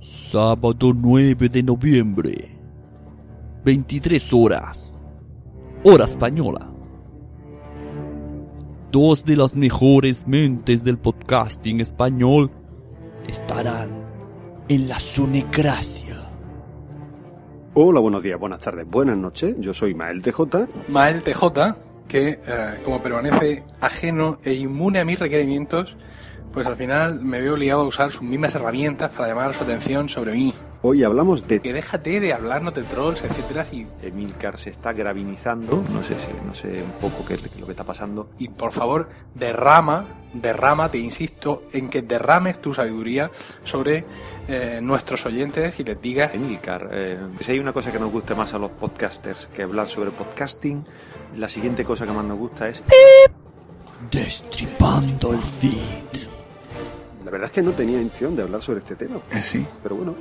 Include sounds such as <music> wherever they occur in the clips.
Sábado 9 de noviembre. 23 horas. Hora española. Dos de las mejores mentes del podcasting español estarán en la Sunecracia. Hola, buenos días, buenas tardes, buenas noches. Yo soy Mael TJ. Mael TJ, que eh, como permanece ajeno e inmune a mis requerimientos, pues al final me veo obligado a usar sus mismas herramientas para llamar su atención sobre mí. Hoy hablamos de Que déjate de hablarnos de trolls, etcétera, y, Emilcar se está gravinizando. No sé si, no sé un poco qué es lo que está pasando. y por favor, derrama, derrama, te insisto, en que derrames tu sabiduría sobre eh, nuestros oyentes y les digas Emilcar, eh, si hay una cosa que nos gusta más a los podcasters que hablar sobre podcasting, la siguiente cosa que más nos gusta es. Destripando el feed. La verdad es que no tenía intención de hablar sobre este tema. Eh, sí, Pero bueno,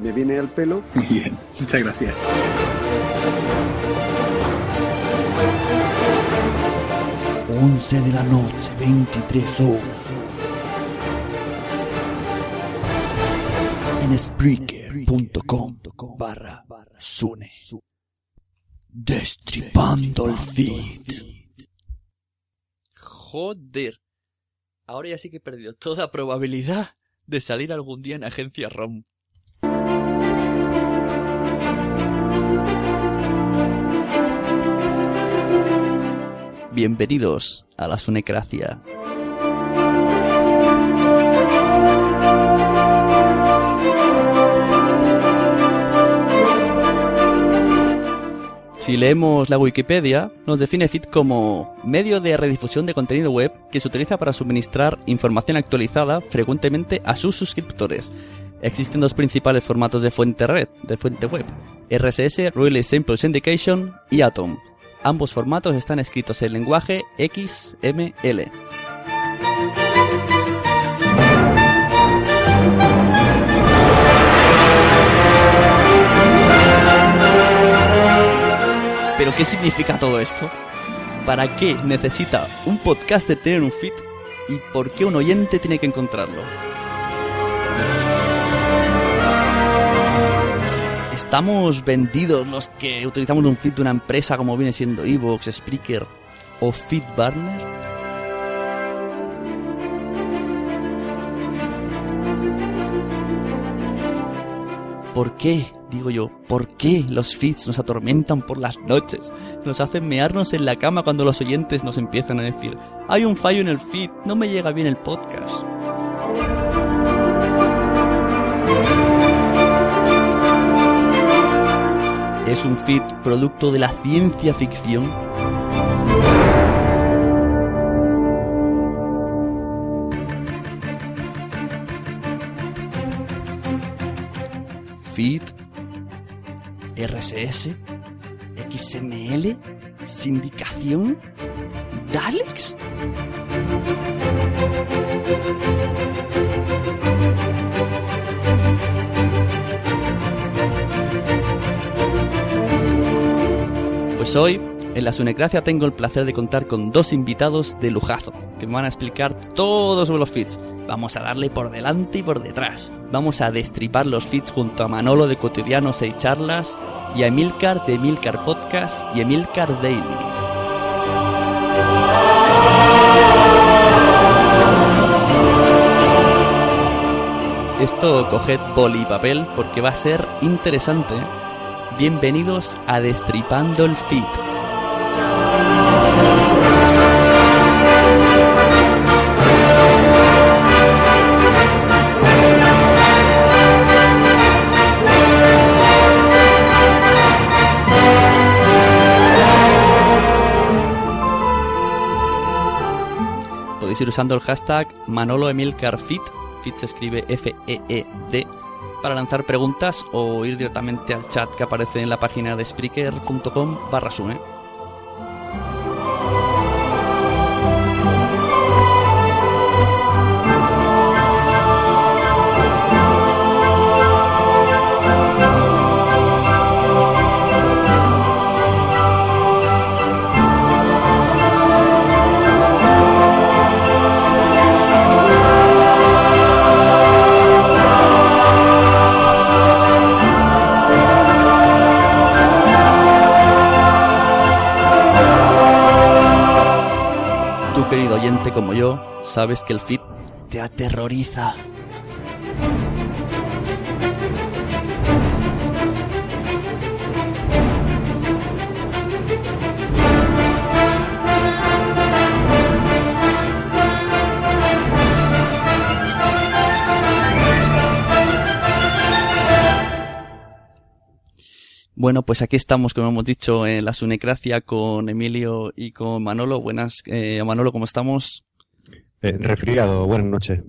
me viene al pelo. muy bien, muchas gracias. 11 de la noche, 23 horas. En Spreaker.com barra Sune. Destripando el feed. Joder. Ahora ya sí que he perdido toda probabilidad de salir algún día en agencia ROM. Bienvenidos a la Sunecracia. Si leemos la Wikipedia, nos define Feed como medio de redifusión de contenido web que se utiliza para suministrar información actualizada frecuentemente a sus suscriptores. Existen dos principales formatos de fuente de fuente web, RSS, Really Simple Syndication y Atom. Ambos formatos están escritos en lenguaje XML. Qué significa todo esto? ¿Para qué necesita un podcaster tener un feed? ¿Y por qué un oyente tiene que encontrarlo? ¿Estamos vendidos los que utilizamos un feed de una empresa como viene siendo Evox, Spreaker o Feedburner? ¿Por qué, digo yo, por qué los feeds nos atormentan por las noches? Nos hacen mearnos en la cama cuando los oyentes nos empiezan a decir, hay un fallo en el feed, no me llega bien el podcast. ¿Es un feed producto de la ciencia ficción? Feed, RSS, XML, sindicación, Daleks. Pues hoy, en la Sunecracia, tengo el placer de contar con dos invitados de lujazo, que me van a explicar todo sobre los feeds. Vamos a darle por delante y por detrás. Vamos a destripar los feeds junto a Manolo de Cotidianos e Charlas y a Emilcar de Emilcar Podcast y Emilcar Daily. Esto coged boli y papel porque va a ser interesante. Bienvenidos a Destripando el Feed. Ir usando el hashtag ManoloEmilcarFit, fit se escribe F-E-E-D, para lanzar preguntas o ir directamente al chat que aparece en la página de spreaker.com barra sune. Sabes que el feed te aterroriza. Bueno, pues aquí estamos, como hemos dicho, en la Sunecracia con Emilio y con Manolo. Buenas, eh, Manolo, ¿cómo estamos? Eh, resfriado, buenas noches.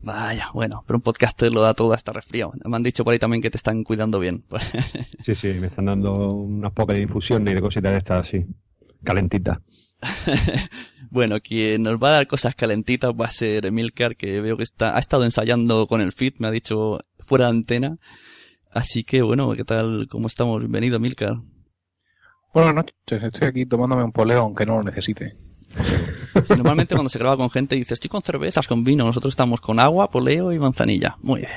Vaya, bueno, pero un podcaster lo da todo hasta resfriado. Me han dicho por ahí también que te están cuidando bien. <laughs> Sí, sí, me están dando unas pocas de infusión y de cositas de estas así, calentitas. <laughs> bueno, quien nos va a dar cosas calentitas va a ser Emilcar, que veo que está, ha estado ensayando con el fit, me ha dicho fuera de antena. Así que bueno, ¿qué tal? ¿Cómo estamos? Bienvenido, Milcar. Buenas noches, estoy aquí tomándome un poleo aunque no lo necesite. Normalmente cuando se graba con gente dice, estoy con cervezas, con vino, nosotros estamos con agua, poleo y manzanilla. Muy bien.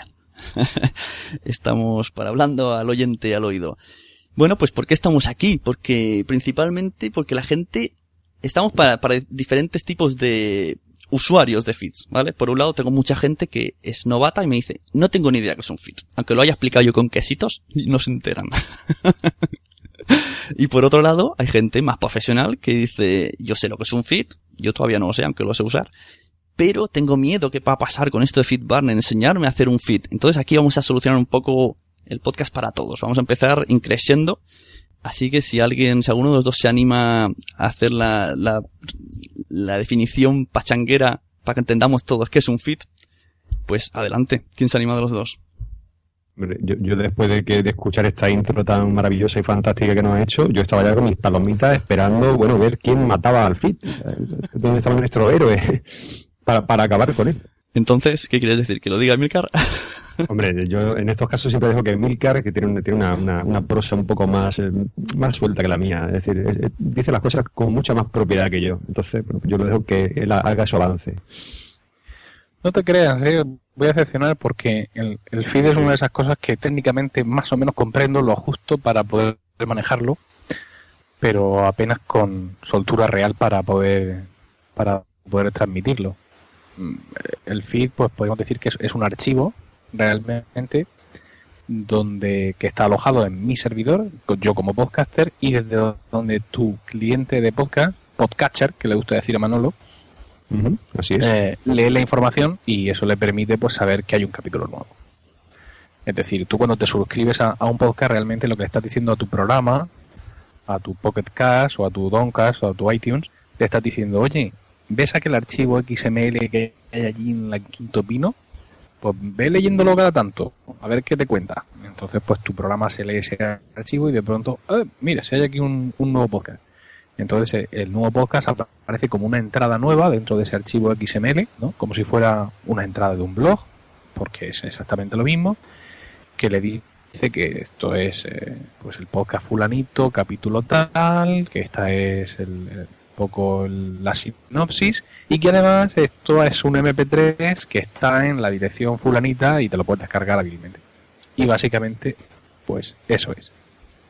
<laughs> estamos para hablando al oyente al oído. Bueno, pues ¿por qué estamos aquí? Porque principalmente porque la gente estamos para, para diferentes tipos de usuarios de feeds, ¿vale? Por un lado tengo mucha gente que es novata y me dice, no tengo ni idea que es un feed. Aunque lo haya explicado yo con quesitos, no se enteran. <laughs> y por otro lado, hay gente más profesional que dice, yo sé lo que es un feed, yo todavía no lo sé, aunque lo sé usar, pero tengo miedo que va a pasar con esto de FeedBurner, enseñarme a hacer un feed. Entonces aquí vamos a solucionar un poco el podcast para todos. Vamos a empezar increciendo. Así que si alguien, si alguno de los dos se anima a hacer la, la, la definición pachanguera para que entendamos todos qué es un feed, pues adelante. ¿Quién se anima de los dos? Yo, yo, después de que de escuchar esta intro tan maravillosa y fantástica que nos ha hecho, yo estaba ya con mis palomitas esperando, bueno, ver quién mataba al Fit, dónde estaba nuestro héroe, <laughs> para, para acabar con él. Entonces, ¿qué quieres decir? ¿Que lo diga Milcar? <laughs> Hombre, yo en estos casos siempre dejo que Milcar, que tiene, una, tiene una, una, una, prosa un poco más, eh, más suelta que la mía, es decir, es, es, dice las cosas con mucha más propiedad que yo. Entonces, bueno, yo lo dejo que él haga su avance. No te creas, ¿eh? Voy a decepcionar porque el, feed es una de esas cosas que técnicamente más o menos comprendo lo justo para poder manejarlo, pero apenas con soltura real para poder, para poder transmitirlo. El feed, pues podemos decir que es, es un archivo realmente donde que está alojado en mi servidor, yo como podcaster, y desde donde tu cliente de podcast, podcatcher, que le gusta decir a Manolo, Eh, lee la información y eso le permite pues saber que hay un capítulo nuevo. Es decir, tú cuando te suscribes a, un podcast realmente lo que le estás diciendo a tu programa, a tu Pocket Cast o a tu Doncast o a tu iTunes, le estás diciendo, oye, ¿ves aquel archivo XML que hay allí en la Quinto Pino? Pues ve leyéndolo cada tanto, a ver qué te cuenta. Entonces, pues tu programa se lee ese archivo y de pronto, eh, mira, si hay aquí un nuevo podcast. Entonces el nuevo podcast aparece como una entrada nueva dentro de ese archivo XML, como si fuera una entrada de un blog, porque es exactamente lo mismo, que le dice que esto es eh, pues el podcast fulanito, capítulo tal, que esta es el, poco la sinopsis y que además esto es un MP3 que está en la dirección fulanita y te lo puedes descargar hábilmente. Y básicamente, pues eso es.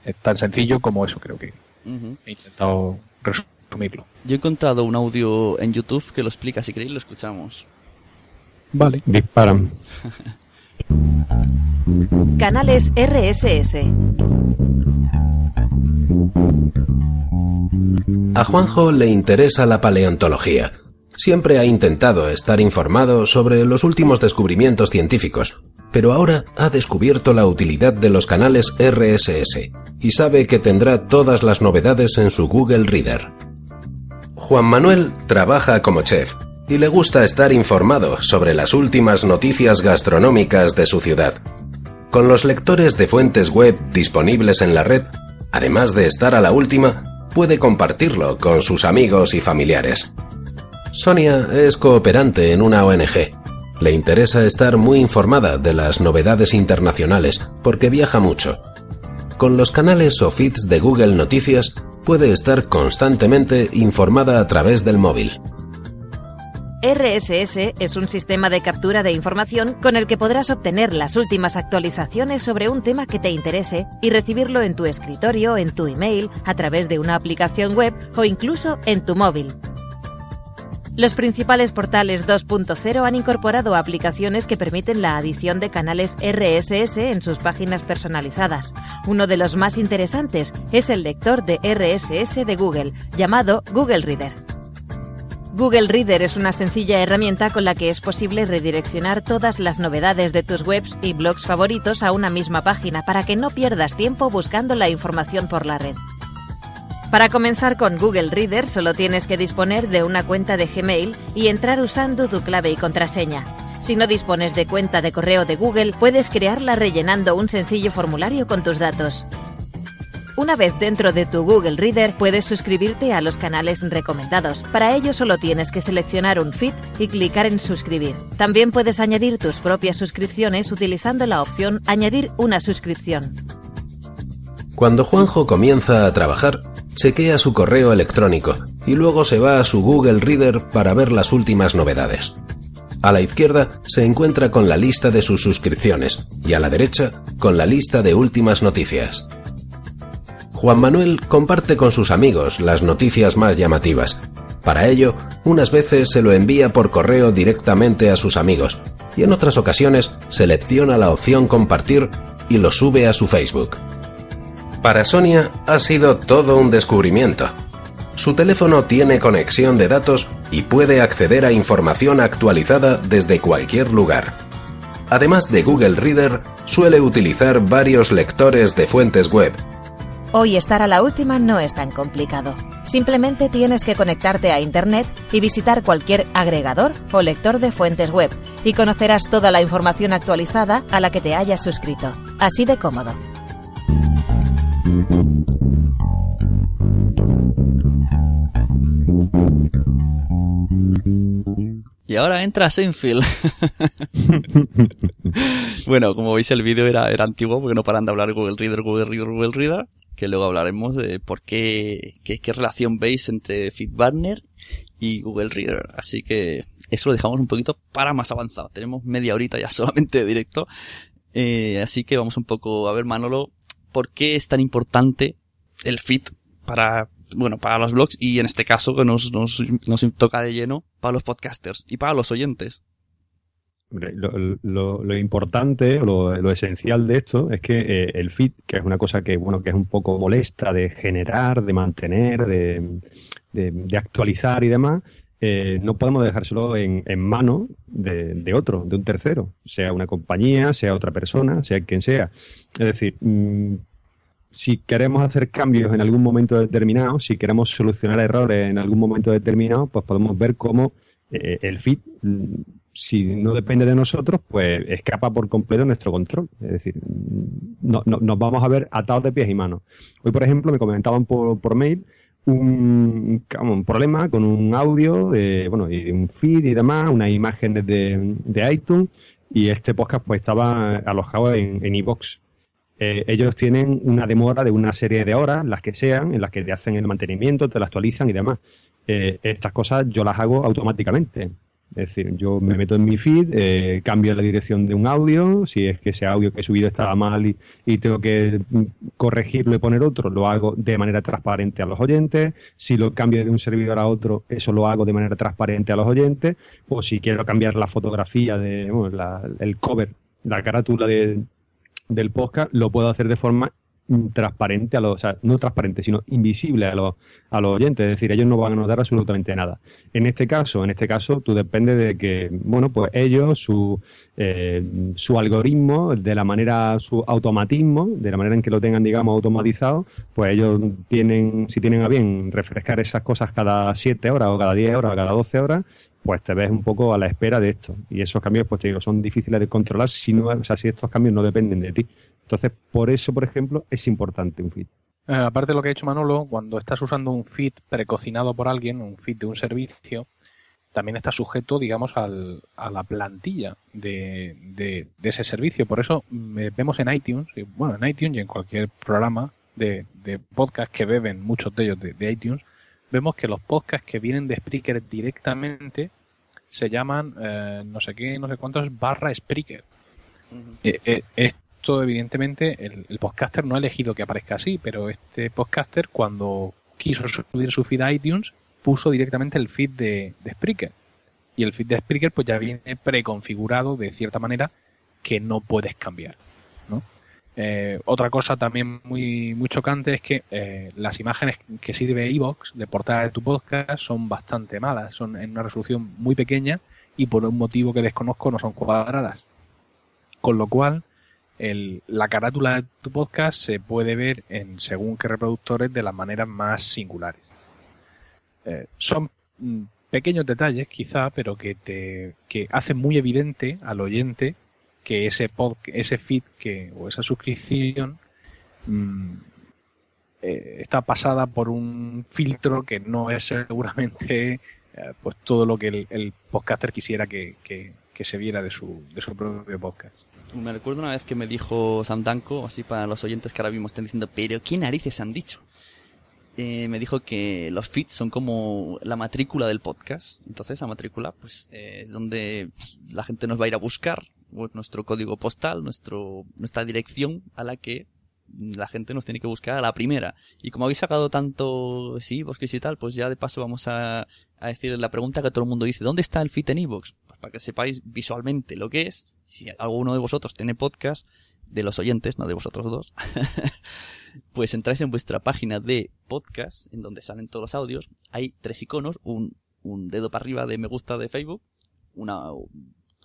Es tan sencillo como eso creo que Uh -huh. He intentado resumirlo. Yo he encontrado un audio en YouTube que lo explica. Si queréis, lo escuchamos. Vale. Disparan. Canales RSS. A Juanjo le interesa la paleontología. Siempre ha intentado estar informado sobre los últimos descubrimientos científicos, pero ahora ha descubierto la utilidad de los canales RSS y sabe que tendrá todas las novedades en su Google Reader. Juan Manuel trabaja como chef y le gusta estar informado sobre las últimas noticias gastronómicas de su ciudad. Con los lectores de fuentes web disponibles en la red, además de estar a la última, puede compartirlo con sus amigos y familiares. Sonia es cooperante en una ONG. Le interesa estar muy informada de las novedades internacionales porque viaja mucho. Con los canales o feeds de Google Noticias puede estar constantemente informada a través del móvil. RSS es un sistema de captura de información con el que podrás obtener las últimas actualizaciones sobre un tema que te interese y recibirlo en tu escritorio, en tu email, a través de una aplicación web o incluso en tu móvil. Los principales portales 2.0 han incorporado aplicaciones que permiten la adición de canales RSS en sus páginas personalizadas. Uno de los más interesantes es el lector de RSS de Google, llamado Google Reader. Google Reader es una sencilla herramienta con la que es posible redireccionar todas las novedades de tus webs y blogs favoritos a una misma página para que no pierdas tiempo buscando la información por la red. Para comenzar con Google Reader solo tienes que disponer de una cuenta de Gmail y entrar usando tu clave y contraseña. Si no dispones de cuenta de correo de Google, puedes crearla rellenando un sencillo formulario con tus datos. Una vez dentro de tu Google Reader, puedes suscribirte a los canales recomendados. Para ello solo tienes que seleccionar un feed y clicar en suscribir. También puedes añadir tus propias suscripciones utilizando la opción Añadir una suscripción. Cuando Juanjo comienza a trabajar, chequea su correo electrónico y luego se va a su Google Reader para ver las últimas novedades. A la izquierda se encuentra con la lista de sus suscripciones y a la derecha con la lista de últimas noticias. Juan Manuel comparte con sus amigos las noticias más llamativas. Para ello, unas veces se lo envía por correo directamente a sus amigos y en otras ocasiones selecciona la opción compartir y lo sube a su Facebook. Para Sonia ha sido todo un descubrimiento. Su teléfono tiene conexión de datos y puede acceder a información actualizada desde cualquier lugar. Además de Google Reader, suele utilizar varios lectores de fuentes web, Hoy estar a la última no es tan complicado. Simplemente tienes que conectarte a Internet y visitar cualquier agregador o lector de fuentes web y conocerás toda la información actualizada a la que te hayas suscrito. Así de cómodo. Y ahora entra Seinfeld. <laughs> bueno, como veis el vídeo era, era antiguo porque no paran de hablar Google Reader, Google Reader, Google Reader. Que luego hablaremos de por qué, qué, relación veis entre FeedBurner y Google Reader. Así que eso lo dejamos un poquito para más avanzado. Tenemos media horita ya <laughs> solamente de directo. Eh, así que vamos un poco a ver, Manolo, por qué es tan importante el feed para, bueno, para los blogs y en este caso que nos, nos, nos toca de lleno para los podcasters y para los oyentes. Lo, lo, importante, lo, lo, esencial de esto es que eh, el feed, que es una cosa que bueno que es un poco molesta de generar, de mantener, de, de, de actualizar y demás, eh, no podemos dejárselo en, en manos de, de, otro, de un tercero, sea una compañía, sea otra persona, sea quien sea. Es decir, mmm, si queremos hacer cambios en algún momento determinado, si queremos solucionar errores en algún momento determinado, pues podemos ver cómo eh, el feed si no depende de nosotros, pues escapa por completo nuestro control. Es decir, no, no, nos vamos a ver atados de pies y manos. Hoy, por ejemplo, me comentaban por, por mail un, un, problema con un audio, de, bueno, y un feed y demás, unas imágenes de, de iTunes, y este podcast pues estaba alojado en, en iVoox. Eh, ellos tienen una demora de una serie de horas, las que sean, en las que te hacen el mantenimiento, te la actualizan y demás. Eh, estas cosas yo las hago automáticamente. Es decir, yo me meto en mi feed, eh, cambio la dirección de un audio, si es que ese audio que he subido estaba mal y, tengo que corregirlo y poner otro, lo hago de manera transparente a los oyentes. Si lo cambio de un servidor a otro, eso lo hago de manera transparente a los oyentes. O si quiero cambiar la fotografía, de bueno, la, el cover, la carátula de, del podcast, lo puedo hacer de forma transparente a los, o sea, no transparente, sino invisible a los, a los oyentes, es decir, ellos no van a notar absolutamente nada. En este caso, en este caso, tú depende de que, bueno, pues ellos, su, eh, su algoritmo, de la manera, su automatismo, de la manera en que lo tengan, digamos, automatizado, pues ellos tienen, si tienen a bien refrescar esas cosas cada 7 horas o cada 10 horas o cada 12 horas, pues te ves un poco a la espera de esto. Y esos cambios, pues te digo, son difíciles de controlar si no, o sea, si estos cambios no dependen de ti. Entonces, por eso, por ejemplo, es importante un feed. Eh, aparte de lo que ha dicho Manolo, cuando estás usando un feed precocinado por alguien, un feed de un servicio, también está sujeto, digamos, al, a la plantilla de, de, ese servicio. Por eso vemos en iTunes, bueno, en iTunes y en cualquier programa de, de podcast que beben muchos de ellos de, iTunes, vemos que los podcasts que vienen de Spreaker directamente se llaman eh, no sé qué, no sé cuántos barra Spreaker. Eh, esto, evidentemente, el, podcaster no ha elegido que aparezca así, pero este podcaster, cuando quiso subir su feed a iTunes, puso directamente el feed de, de Spreaker. Y el feed de Spreaker pues ya viene preconfigurado de cierta manera que no puedes cambiar. Eh, otra cosa también muy, muy chocante es que eh, las imágenes que sirve Evox de portada de tu podcast son bastante malas, son en una resolución muy pequeña y por un motivo que desconozco no son cuadradas. Con lo cual, el, la carátula de tu podcast se puede ver en según qué reproductores de las maneras más singulares. Eh, son mm, pequeños detalles quizá, pero que te que hacen muy evidente al oyente que ese pod, ese feed que o esa suscripción mm, eh, está pasada por un filtro que no es seguramente eh, pues todo lo que el, podcaster quisiera que, que, se viera de su, de su propio podcast. Me recuerdo una vez que me dijo Sandanko, así para los oyentes que ahora mismo están diciendo, pero ¿qué narices han dicho? Eh, me dijo que los feeds son como la matrícula del podcast. Entonces, la matrícula, pues, eh, es donde la gente nos va a ir a buscar pues, nuestro código postal, nuestro, nuestra dirección a la que la gente nos tiene que buscar a la primera. Y como habéis sacado tanto, sí, bosques y tal, pues ya de paso vamos a, a decir la pregunta que todo el mundo dice, ¿dónde está el feed en iVoox? Pues para que sepáis visualmente lo que es. Si alguno de vosotros tiene podcast, de los oyentes, no de vosotros dos, <laughs> pues entráis en vuestra página de podcast, en donde salen todos los audios. Hay tres iconos, un, un dedo para arriba de me gusta de Facebook, una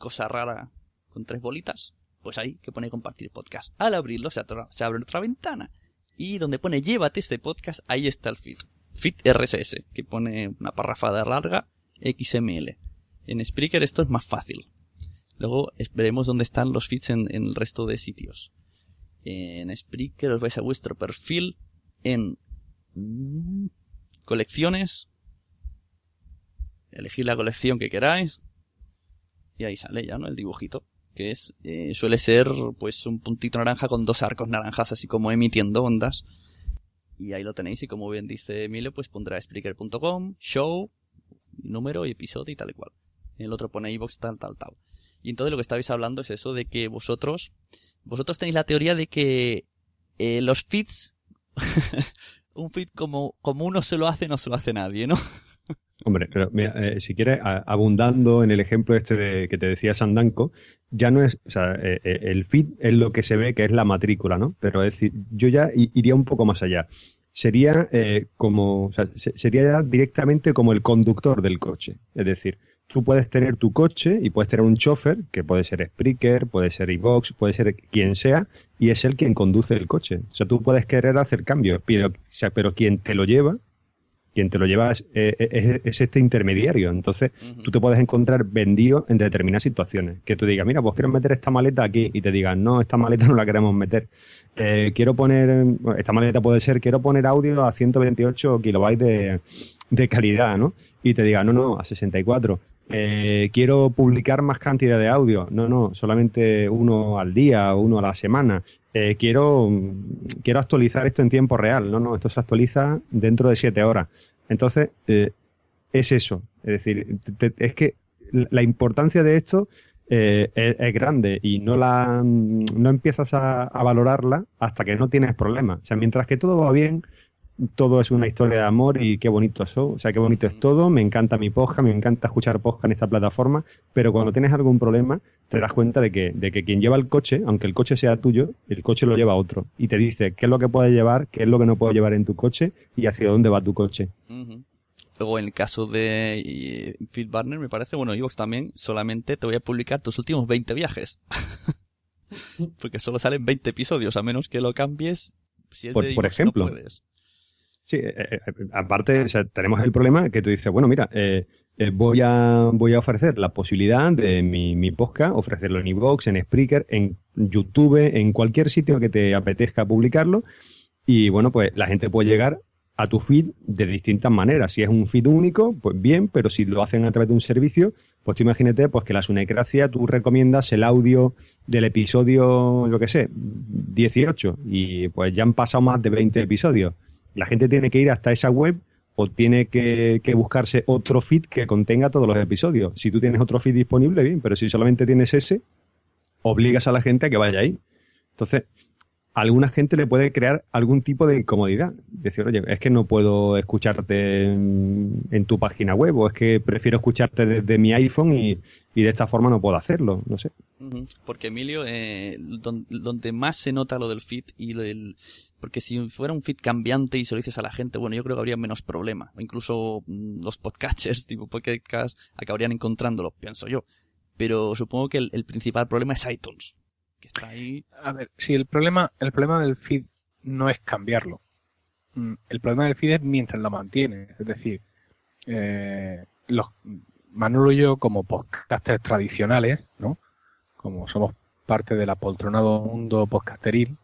cosa rara con tres bolitas, pues ahí que pone compartir podcast. Al abrirlo se, se abre otra ventana. Y donde pone llévate este podcast, ahí está el feed. Feed RSS, que pone una parrafada larga, XML. En Spreaker esto es más fácil. Luego veremos dónde están los feeds en, el resto de sitios. En Spreaker os vais a vuestro perfil en mm, colecciones. Elegir la colección que queráis. Y ahí sale ya, ¿no? El dibujito. Que es, eh, suele ser, pues, un puntito naranja con dos arcos naranjas, así como emitiendo ondas. Y ahí lo tenéis, y como bien dice Emilio, pues pondrá Spreaker.com, show, número y episodio y tal y cual. En el otro pone iVox tal, tal, tal. Y entonces lo que estabais hablando es eso de que vosotros, vosotros tenéis la teoría de que eh, los feeds, <laughs> un feed como, como uno se lo hace, no se lo hace nadie, ¿no? Hombre, pero mira, eh, si quieres, abundando en el ejemplo este de, que te decía Sandanco, ya no es, o sea, eh, el feed es lo que se ve que es la matrícula, ¿no? Pero es decir, yo ya iría un poco más allá. Sería como, o sea, sería ya directamente como el conductor del coche. Es decir, tú puedes tener tu coche y puedes tener un chofer, que puede ser Spreaker, puede ser iVox, puede ser quien sea, y es él quien conduce el coche. O sea, tú puedes querer hacer cambios, pero, pero quien te lo lleva, quien te lo lleva es, eh, este intermediario. Entonces, tú te puedes encontrar vendido en determinadas situaciones. Que tú digas, mira, pues quiero meter esta maleta aquí y te digan, no, esta maleta no la queremos meter. Eh, quiero poner, esta maleta puede ser, quiero poner audio a 128 kilobytes de, de calidad, ¿no? Y te diga, no, no, a 64 eh, quiero publicar más cantidad de audio. No, no, solamente uno al día, uno a la semana. Eh, quiero, quiero actualizar esto en tiempo real. No, no, esto se actualiza dentro de siete horas. Entonces, eh, es eso. Es decir, es que la importancia de esto es, es, grande y no la no empiezas a, a, valorarla hasta que no tienes problemas. O sea, mientras que todo va bien, todo es una historia de amor y qué bonito eso, o sea, qué bonito es todo, me encanta mi podcast, me encanta escuchar podcast en esta plataforma, pero cuando tienes algún problema te das cuenta de que, de que quien lleva el coche, aunque el coche sea tuyo, el coche lo lleva otro y te dice qué es lo que puedes llevar, qué es lo que no puedes llevar en tu coche y hacia dónde va tu coche. Luego, en el caso de Phil Barner, me parece, bueno, Evox también, solamente te voy a publicar tus últimos 20 viajes. <laughs> Porque solo salen 20 episodios, a menos que lo cambies. Si es por, de por ejemplo. Sí, eh, eh, eh, aparte, o sea, tenemos el problema que tú dices, bueno, mira, eh, voy, a, voy a ofrecer la posibilidad de mi, mi podcast, ofrecerlo en iVoox, en Spreaker, en YouTube, en cualquier sitio que te apetezca publicarlo. Y bueno, pues la gente puede llegar a tu feed de distintas maneras. Si es un feed único, pues bien, pero si lo hacen a través de un servicio, pues tú imagínate pues que la Sunecracia tú recomiendas el audio del episodio, yo qué sé, 18 y pues ya han pasado más de 20 episodios. La gente tiene que ir hasta esa web o tiene que, que buscarse otro feed que contenga todos los episodios. Si tú tienes otro feed disponible, bien, pero si solamente tienes ese, obligas a la gente a que vaya ahí. Entonces, a alguna gente le puede crear algún tipo de incomodidad. Decir, oye, es que no puedo escucharte en, tu página web o es que prefiero escucharte desde mi iPhone y, de esta forma no puedo hacerlo, no sé. Porque Emilio, eh, donde, más se nota lo del feed y del... Porque si fuera un feed cambiante y se lo dices a la gente, bueno, yo creo que habría menos problema. O incluso mm, los podcatchers, <laughs> tipo podcast, acabarían encontrándolo, pienso yo. Pero supongo que el principal problema es iTunes a ver, si el problema, el problema del feed no es cambiarlo. Mm, el problema del feed es mientras lo mantiene. Es decir, eh, los Manolo y yo, como podcasters tradicionales, ¿no? Como somos parte del apoltronado mundo podcasteril,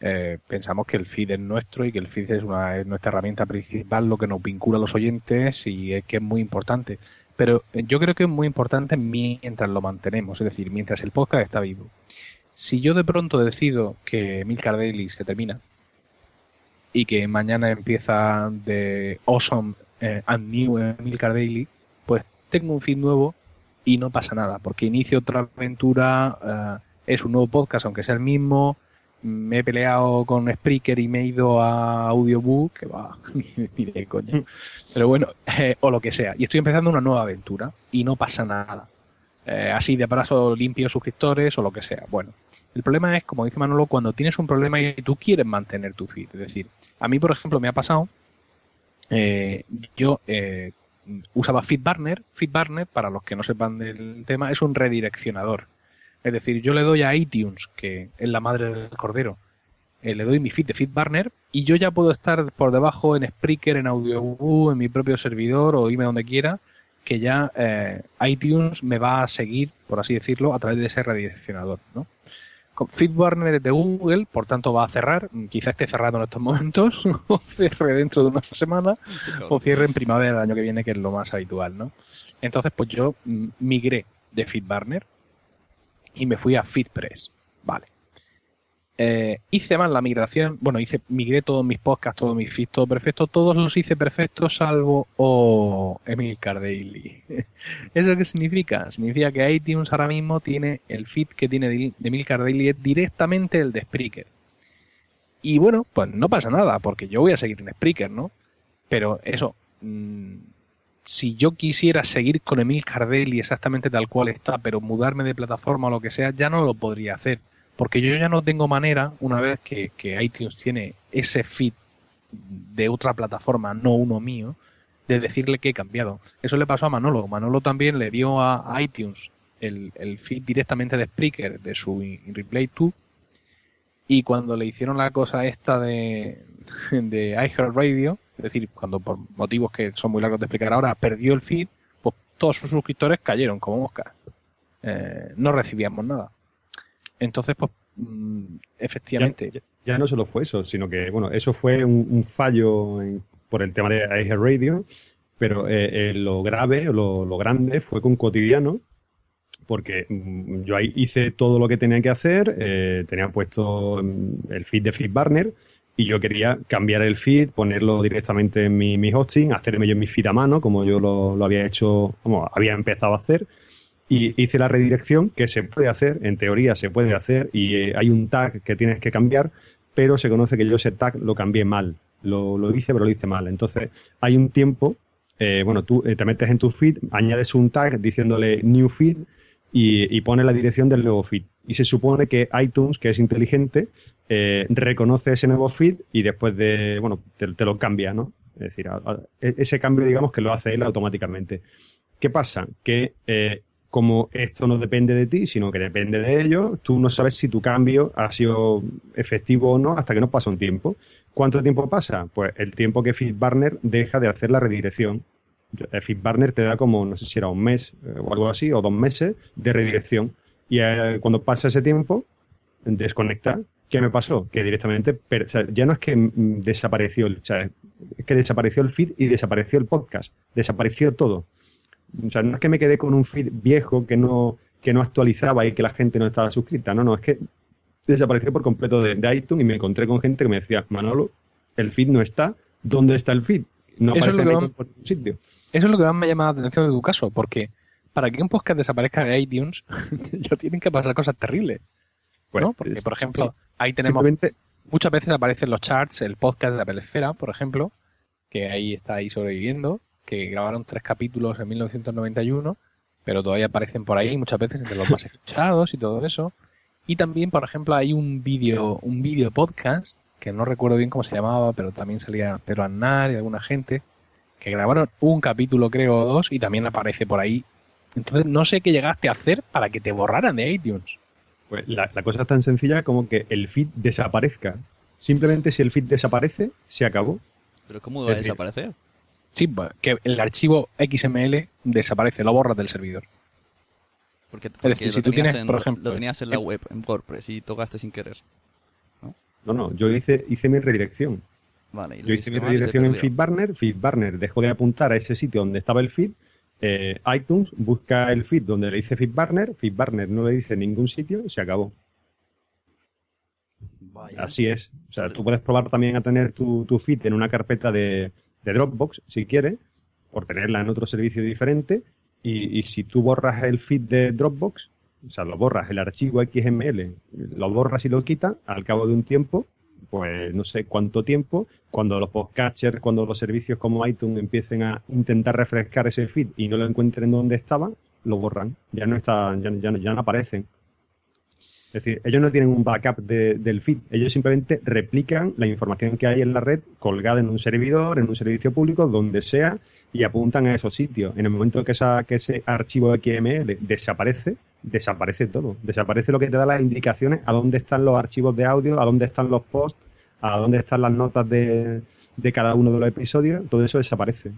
eh, pensamos que el feed es nuestro y que el feed es, una, es nuestra herramienta principal, lo que nos vincula a los oyentes y es que es muy importante. Pero yo creo que es muy importante mientras lo mantenemos, es decir, mientras el podcast está vivo. Si yo de pronto decido que Milcar Daily se termina y que mañana empieza de Awesome eh, and New Milcar Daily, pues tengo un feed nuevo y no pasa nada, porque inicio otra aventura, eh, es un nuevo podcast, aunque sea el mismo, me he peleado con Spreaker y me he ido a Audiobook, que va, <laughs> ni de coño, pero bueno, eh, o lo que sea, y estoy empezando una nueva aventura y no pasa nada. así de paso limpio suscriptores o lo que sea. Bueno, el problema es, como dice Manolo, cuando tienes un problema y tú quieres mantener tu feed. Es decir, a mí, por ejemplo, me ha pasado, eh, yo eh, usaba FeedBurner. FeedBurner, para los que no sepan del tema, es un redireccionador. Es decir, yo le doy a iTunes, que es la madre del cordero, eh, le doy mi feed de FeedBurner y yo ya puedo estar por debajo en Spreaker, en AudioBoo, en mi propio servidor o irme donde quiera, que ya iTunes me va a seguir, por así decirlo, a través de ese redireccionador, ¿no? FeedBurner de Google, por tanto va a cerrar, quizá esté cerrado en estos momentos, <laughs> o cierre dentro de una semana, o cierre en primavera del año que viene, que es lo más habitual, ¿no? Entonces, pues yo mm, migré de FeedBurner y me fui a FeedPress, vale. Eh, hice mal la migración, bueno, hice, migré todos mis podcasts, todos mis feeds, todo perfecto, todos los hice perfectos salvo o Emil Daily. <laughs> ¿Eso qué significa? Significa que iTunes ahora mismo tiene el feed que tiene de Emil Daily es directamente el de Spreaker. Y bueno, pues no pasa nada, porque yo voy a seguir en Spreaker, ¿no? Pero eso, mm, si yo quisiera seguir con Emil Daily exactamente tal cual está, pero mudarme de plataforma o lo que sea, ya no lo podría hacer porque yo ya no tengo manera, una vez que, iTunes tiene ese feed de otra plataforma, no uno mío, de decirle que he cambiado. Eso le pasó a Manolo. Manolo también le dio a iTunes el, feed directamente de Spreaker de su Replay 2 y cuando le hicieron la cosa esta de, de iHeartRadio, es decir, cuando por motivos que son muy largos de explicar ahora, perdió el feed, pues todos sus suscriptores cayeron como moscas. Eh, no recibíamos nada. Entonces, pues, mm, efectivamente. Ya, no solo fue eso, sino que, bueno, eso fue un, fallo por el tema de Radio, pero eh, eh, lo grave, lo, grande fue con Cotidiano, porque mm, yo ahí hice todo lo que tenía que hacer, eh, tenía puesto mm, el feed de FeedBurner y yo quería cambiar el feed, ponerlo directamente en mi, mi hosting, hacerme yo mi feed a mano, como yo lo, lo había hecho, como había empezado a hacer y hice la redirección que se puede hacer, en teoría se puede hacer y eh, hay un tag que tienes que cambiar, pero se conoce que yo ese tag lo cambié mal. lo, lo hice, pero lo hice mal. Entonces, hay un tiempo, eh, bueno, tú eh, te metes en tu feed, añades un tag diciéndole new feed y, pones la dirección del nuevo feed. Y se supone que iTunes, que es inteligente, eh, reconoce ese nuevo feed y después de, bueno, te, lo cambia, ¿no? Es decir, e- ese cambio, digamos, que lo hace él automáticamente. ¿Qué pasa? Que eh, como esto no depende de ti, sino que depende de ellos, tú no sabes si tu cambio ha sido efectivo o no hasta que no pasa un tiempo. ¿Cuánto tiempo pasa? Pues el tiempo que FeedBurner deja de hacer la redirección. El FeedBurner te da como, no sé si era un mes eh, o algo así, o dos meses de redirección. Y eh, cuando pasa ese tiempo, desconecta. ¿Qué me pasó? Que directamente, per- o sea, ya no es que mm, desapareció, el, sea, es que desapareció el feed y desapareció el podcast. Desapareció todo. O sea, no es que me quedé con un feed viejo que no, que no actualizaba y que la gente no estaba suscrita. No, no, es que desapareció por completo de, de iTunes y me encontré con gente que me decía, Manolo, el feed no está. ¿Dónde está el feed? No Eso es aparece en ningún sitio. Eso es lo que más me llama la atención de tu caso, porque para que un podcast desaparezca de iTunes, <laughs> ya tienen que pasar cosas terribles. Pues, ¿no? Porque, por ejemplo, sí, ahí tenemos simplemente muchas veces aparecen los charts, el podcast de Apple Esfera, por ejemplo, que ahí está ahí sobreviviendo, que grabaron tres capítulos en 1991, pero todavía aparecen por ahí muchas veces entre los más escuchados y todo eso. Y también, por ejemplo, hay un vídeo, un vídeo podcast, que no recuerdo bien cómo se llamaba, pero también salía Pedro Aznar y alguna gente, que grabaron un capítulo, creo, o dos, y también aparece por ahí. Entonces, no sé qué llegaste a hacer para que te borraran de iTunes. Pues la, la cosa es tan sencilla como que el feed desaparezca. Simplemente si el feed desaparece, se acabó. ¿Pero cómo Es va a decir, desaparecer? Sí, que el archivo XML desaparece, lo borras del servidor. Porque, decir, porque si lo tú tenías tienes, en- por ejemplo, Lo tenías en la web, en WordPress, y tocaste sin querer. No, no, yo hice, hice mi redirección. Vale, y Yo hice mi redirección en. FeedBurner. FeedBurner dejó de apuntar a ese sitio donde estaba el feed. Eh, iTunes busca el feed donde le dice FeedBurner. FeedBurner no le dice ningún sitio y se acabó. Vaya. Así es. O sea, tú puedes probar también a tener tu, tu feed en una carpeta de, de Dropbox, si quieres, por tenerla en otro servicio diferente. Y, y si tú borras el feed de Dropbox, o sea, lo borras, el archivo XML, lo borras y lo quitas, al cabo de un tiempo, pues no sé cuánto tiempo, cuando los podcatchers, cuando los servicios como iTunes empiecen a intentar refrescar ese feed y no lo encuentren donde estaba, lo borran. Ya no está, ya, ya ya no aparecen. Es decir, ellos no tienen un backup de- del feed, ellos simplemente replican la información que hay en la red colgada en un servidor, en un servicio público, donde sea, y apuntan a esos sitios. En el momento que, esa, que ese archivo XML desaparece, desaparece todo. Desaparece lo que te da las indicaciones a dónde están los archivos de audio, a dónde están los posts, a dónde están las notas de, de cada uno de los episodios, todo eso desaparece.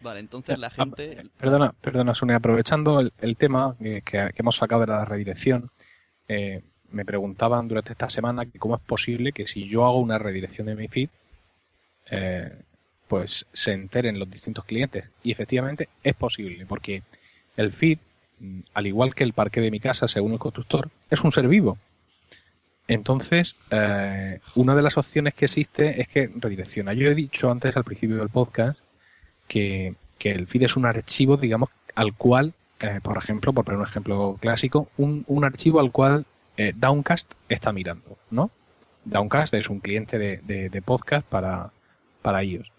Vale, entonces la gente... Perdona, perdona, Sune, aprovechando el, el tema que, que- que hemos sacado de la redirección, eh, me preguntaban durante esta semana que cómo es posible que si yo hago una redirección de mi feed, eh, pues se enteren los distintos clientes. Y efectivamente es posible, porque el feed, al igual que el parque de mi casa, según el constructor, es un ser vivo. Entonces, eh, una de las opciones que existe es que redirecciona. Yo he dicho antes al principio del podcast que, que el feed es un archivo, digamos, al cual, eh, por ejemplo, por poner un ejemplo clásico, un, un archivo al cual eh, Downcast está mirando, ¿no? Downcast es un cliente de, de- podcast para, para iOS.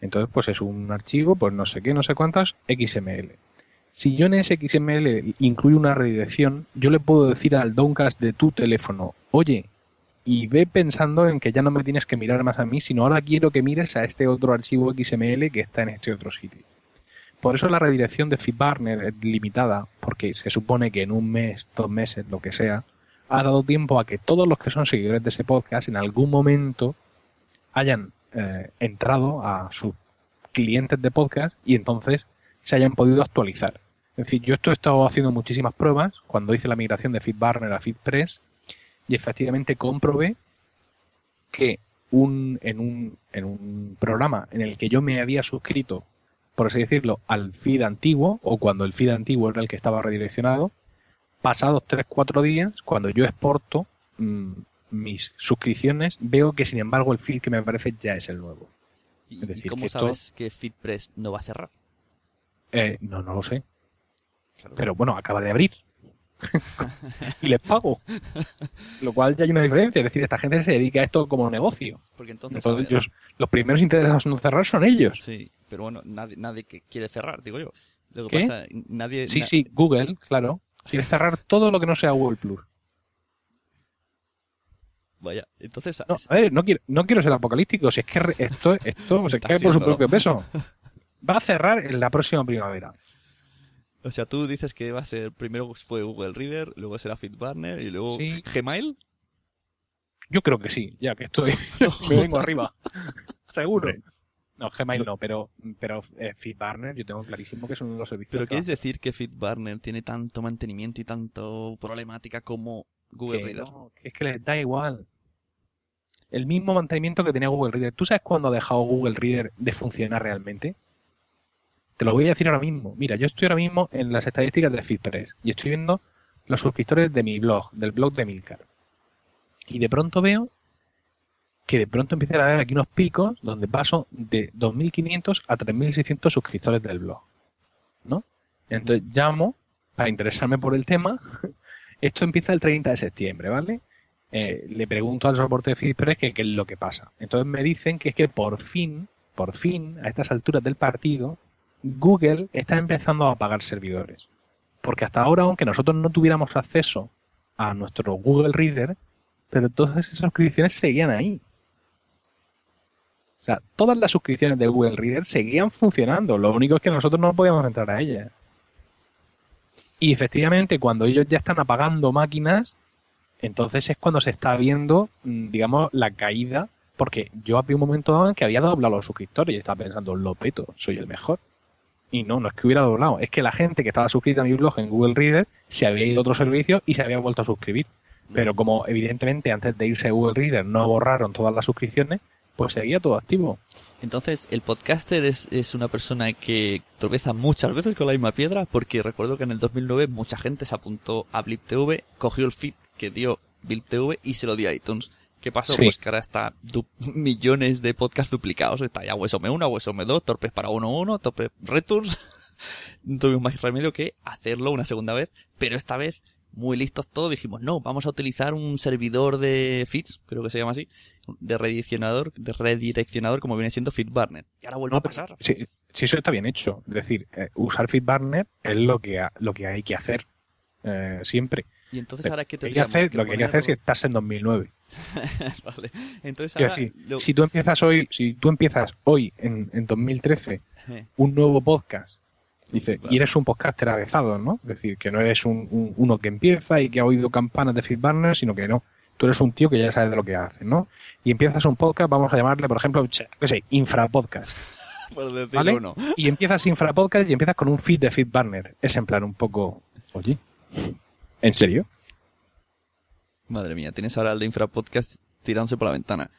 Entonces, pues es un archivo, pues no sé qué, no sé cuántas, XML. Si yo en XML incluyo una redirección, yo le puedo decir al Downcast de tu teléfono, oye, y ve pensando en que ya no me tienes que mirar más a mí, sino ahora quiero que mires a este otro archivo XML que está en este otro sitio. Por eso la redirección de FeedBurner es limitada, porque se supone que en un mes, dos meses, lo que sea, ha dado tiempo a que todos los que son seguidores de ese podcast en algún momento hayan eh, entrado a sus clientes de podcast y entonces se hayan podido actualizar. Es decir, yo esto he estado haciendo muchísimas pruebas cuando hice la migración de FeedBurner a FeedPress y efectivamente comprobé que un, en, un, en un programa en el que yo me había suscrito, por así decirlo, al feed antiguo, o cuando el feed antiguo era el que estaba redireccionado, pasados 3-4 días, cuando yo exporto mm, mis suscripciones, veo que sin embargo el feed que me aparece ya es el nuevo. ¿Y, Es y decir, cómo que esto- sabes que FeedPress no va a cerrar? Eh, no, no lo sé. Claro. Pero bueno, acaba de abrir. <laughs> y les pago. Lo cual ya hay una diferencia. Es decir, esta gente se dedica a esto como negocio. Porque entonces... Ellos- los primeros interesados en cerrar son ellos. Sí, pero bueno, nadie, nadie que quiere cerrar, digo yo. Lo que ¿Qué? pasa, nadie... Sí, na- sí, Google, claro. Quiere cerrar todo lo que no sea Google Plus. Vaya, entonces... No, a ver, no quiero, no quiero ser apocalíptico. Si es que esto, esto <laughs> se Está cae por su propio peso. <laughs> Va a cerrar en la próxima primavera. O sea, tú dices que va a ser... Primero fue Google Reader, luego será FitBurner y luego Sí. Gmail. Yo creo que sí, ya que estoy. <laughs> <laughs> me vengo arriba. Seguro. No, Gmail no, pero, pero eh, FeedBurner yo tengo clarísimo que es uno de los servicios. Pero ¿quieres decir que FitBurner tiene tanto mantenimiento y tanto problemática como Google que Reader? no, es que les da igual. El mismo mantenimiento que tenía Google Reader. ¿Tú sabes cuándo ha dejado Google Reader de funcionar realmente? Te lo voy a decir ahora mismo. Mira, yo estoy ahora mismo en las estadísticas de FeedPress y estoy viendo los suscriptores de mi blog, del blog de Milcar. Y de pronto veo que de pronto empiezan a haber aquí unos picos donde paso de 2.500 a 3.600 suscriptores del blog. ¿No? Entonces llamo para interesarme por el tema. <laughs> Esto empieza el 30 de septiembre, ¿vale? Eh, le pregunto al soporte de FeedPress que qué es lo que pasa. Entonces me dicen que es que por fin, por fin, a estas alturas del partido, Google está empezando a pagar servidores. Porque hasta ahora, aunque nosotros no tuviéramos acceso a nuestro Google Reader, pero todas esas suscripciones seguían ahí. O sea, todas las suscripciones de Google Reader seguían funcionando. Lo único es que nosotros no podíamos entrar a ellas. Y efectivamente, cuando ellos ya están apagando máquinas, entonces es cuando se está viendo, mm, digamos, la caída. Porque yo había un momento dado en que había doblado los suscriptores y estaba pensando, lo peto, soy el mejor. Y no, no es que hubiera doblado, es que la gente que estaba suscrita a mi blog en Google Reader se había ido a otro servicio y se había vuelto a suscribir. Pero como evidentemente antes de irse a Google Reader no borraron todas las suscripciones, pues seguía todo activo. Entonces, el podcaster es, es una persona que tropeza muchas veces con la misma piedra, porque recuerdo que en el 2009 mucha gente se apuntó a Blip TV, cogió el feed que dio Blip TV y se lo dio a iTunes. ¿Qué pasó? Sí. Pues que ahora está <laughs> millones de podcasts duplicados. Está ya Hueso M1, Hueso M2, Torpes para 1.1, Torpes Returns. <laughs> no tuvimos más remedio que hacerlo una segunda vez, pero esta vez, muy listos todos, dijimos, no, vamos a utilizar un servidor de feeds, creo que se llama así, de redireccionador, de redireccionador como viene siendo FeedBurner. Y ahora vuelve No, a pasar. Sí, sí, eso está bien hecho. Es decir, eh, usar FeedBurner es lo que, ha- lo que hay que hacer eh, siempre. Y entonces ahora Hay que hacer, lo que hay que hacer si estás en 2009. <laughs> Vale. Entonces ahora... decir, lo- si tú empiezas hoy, si tú empiezas hoy en, en 2013 Eh, un nuevo podcast, dice, Vale. y eres un podcaster avezado, ¿no? Es decir, que no eres un, un- uno que empieza y que ha oído campanas de FeedBurner, sino que no. Tú eres un tío que ya sabe de lo que hace, ¿no? Y empiezas un podcast, vamos a llamarle, por ejemplo, qué sé, Infrapodcast. <laughs> por decirlo ¿Vale? uno. Y empiezas Infrapodcast y empiezas con un feed de FeedBurner. Es en plan un poco, oye, ¿en serio? Madre mía, tienes ahora el de Infrapodcast tirándose por la ventana.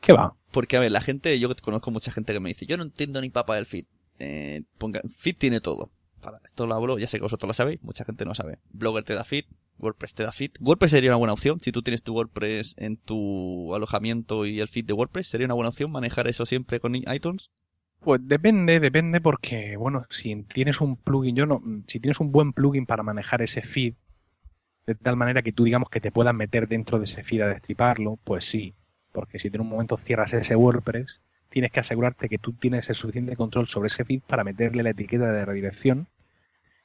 ¿Qué va? Porque, a ver, la gente, yo conozco mucha gente que me dice, yo no entiendo ni papa del feed. Eh, ponga, feed tiene todo. Para esto lo hablo, ya sé que vosotros lo sabéis, mucha gente no sabe. Blogger te da feed, WordPress te da feed. WordPress sería una buena opción, si tú tienes tu WordPress en tu alojamiento y el feed de WordPress, sería una buena opción manejar eso siempre con iTunes. Pues depende, depende porque, bueno, si tienes un plugin, yo no, si tienes un buen plugin para manejar ese feed, de tal manera que tú digamos que te puedas meter dentro de ese feed a destriparlo, pues sí. Porque si en un momento cierras ese WordPress, tienes que asegurarte que tú tienes el suficiente control sobre ese feed para meterle la etiqueta de redirección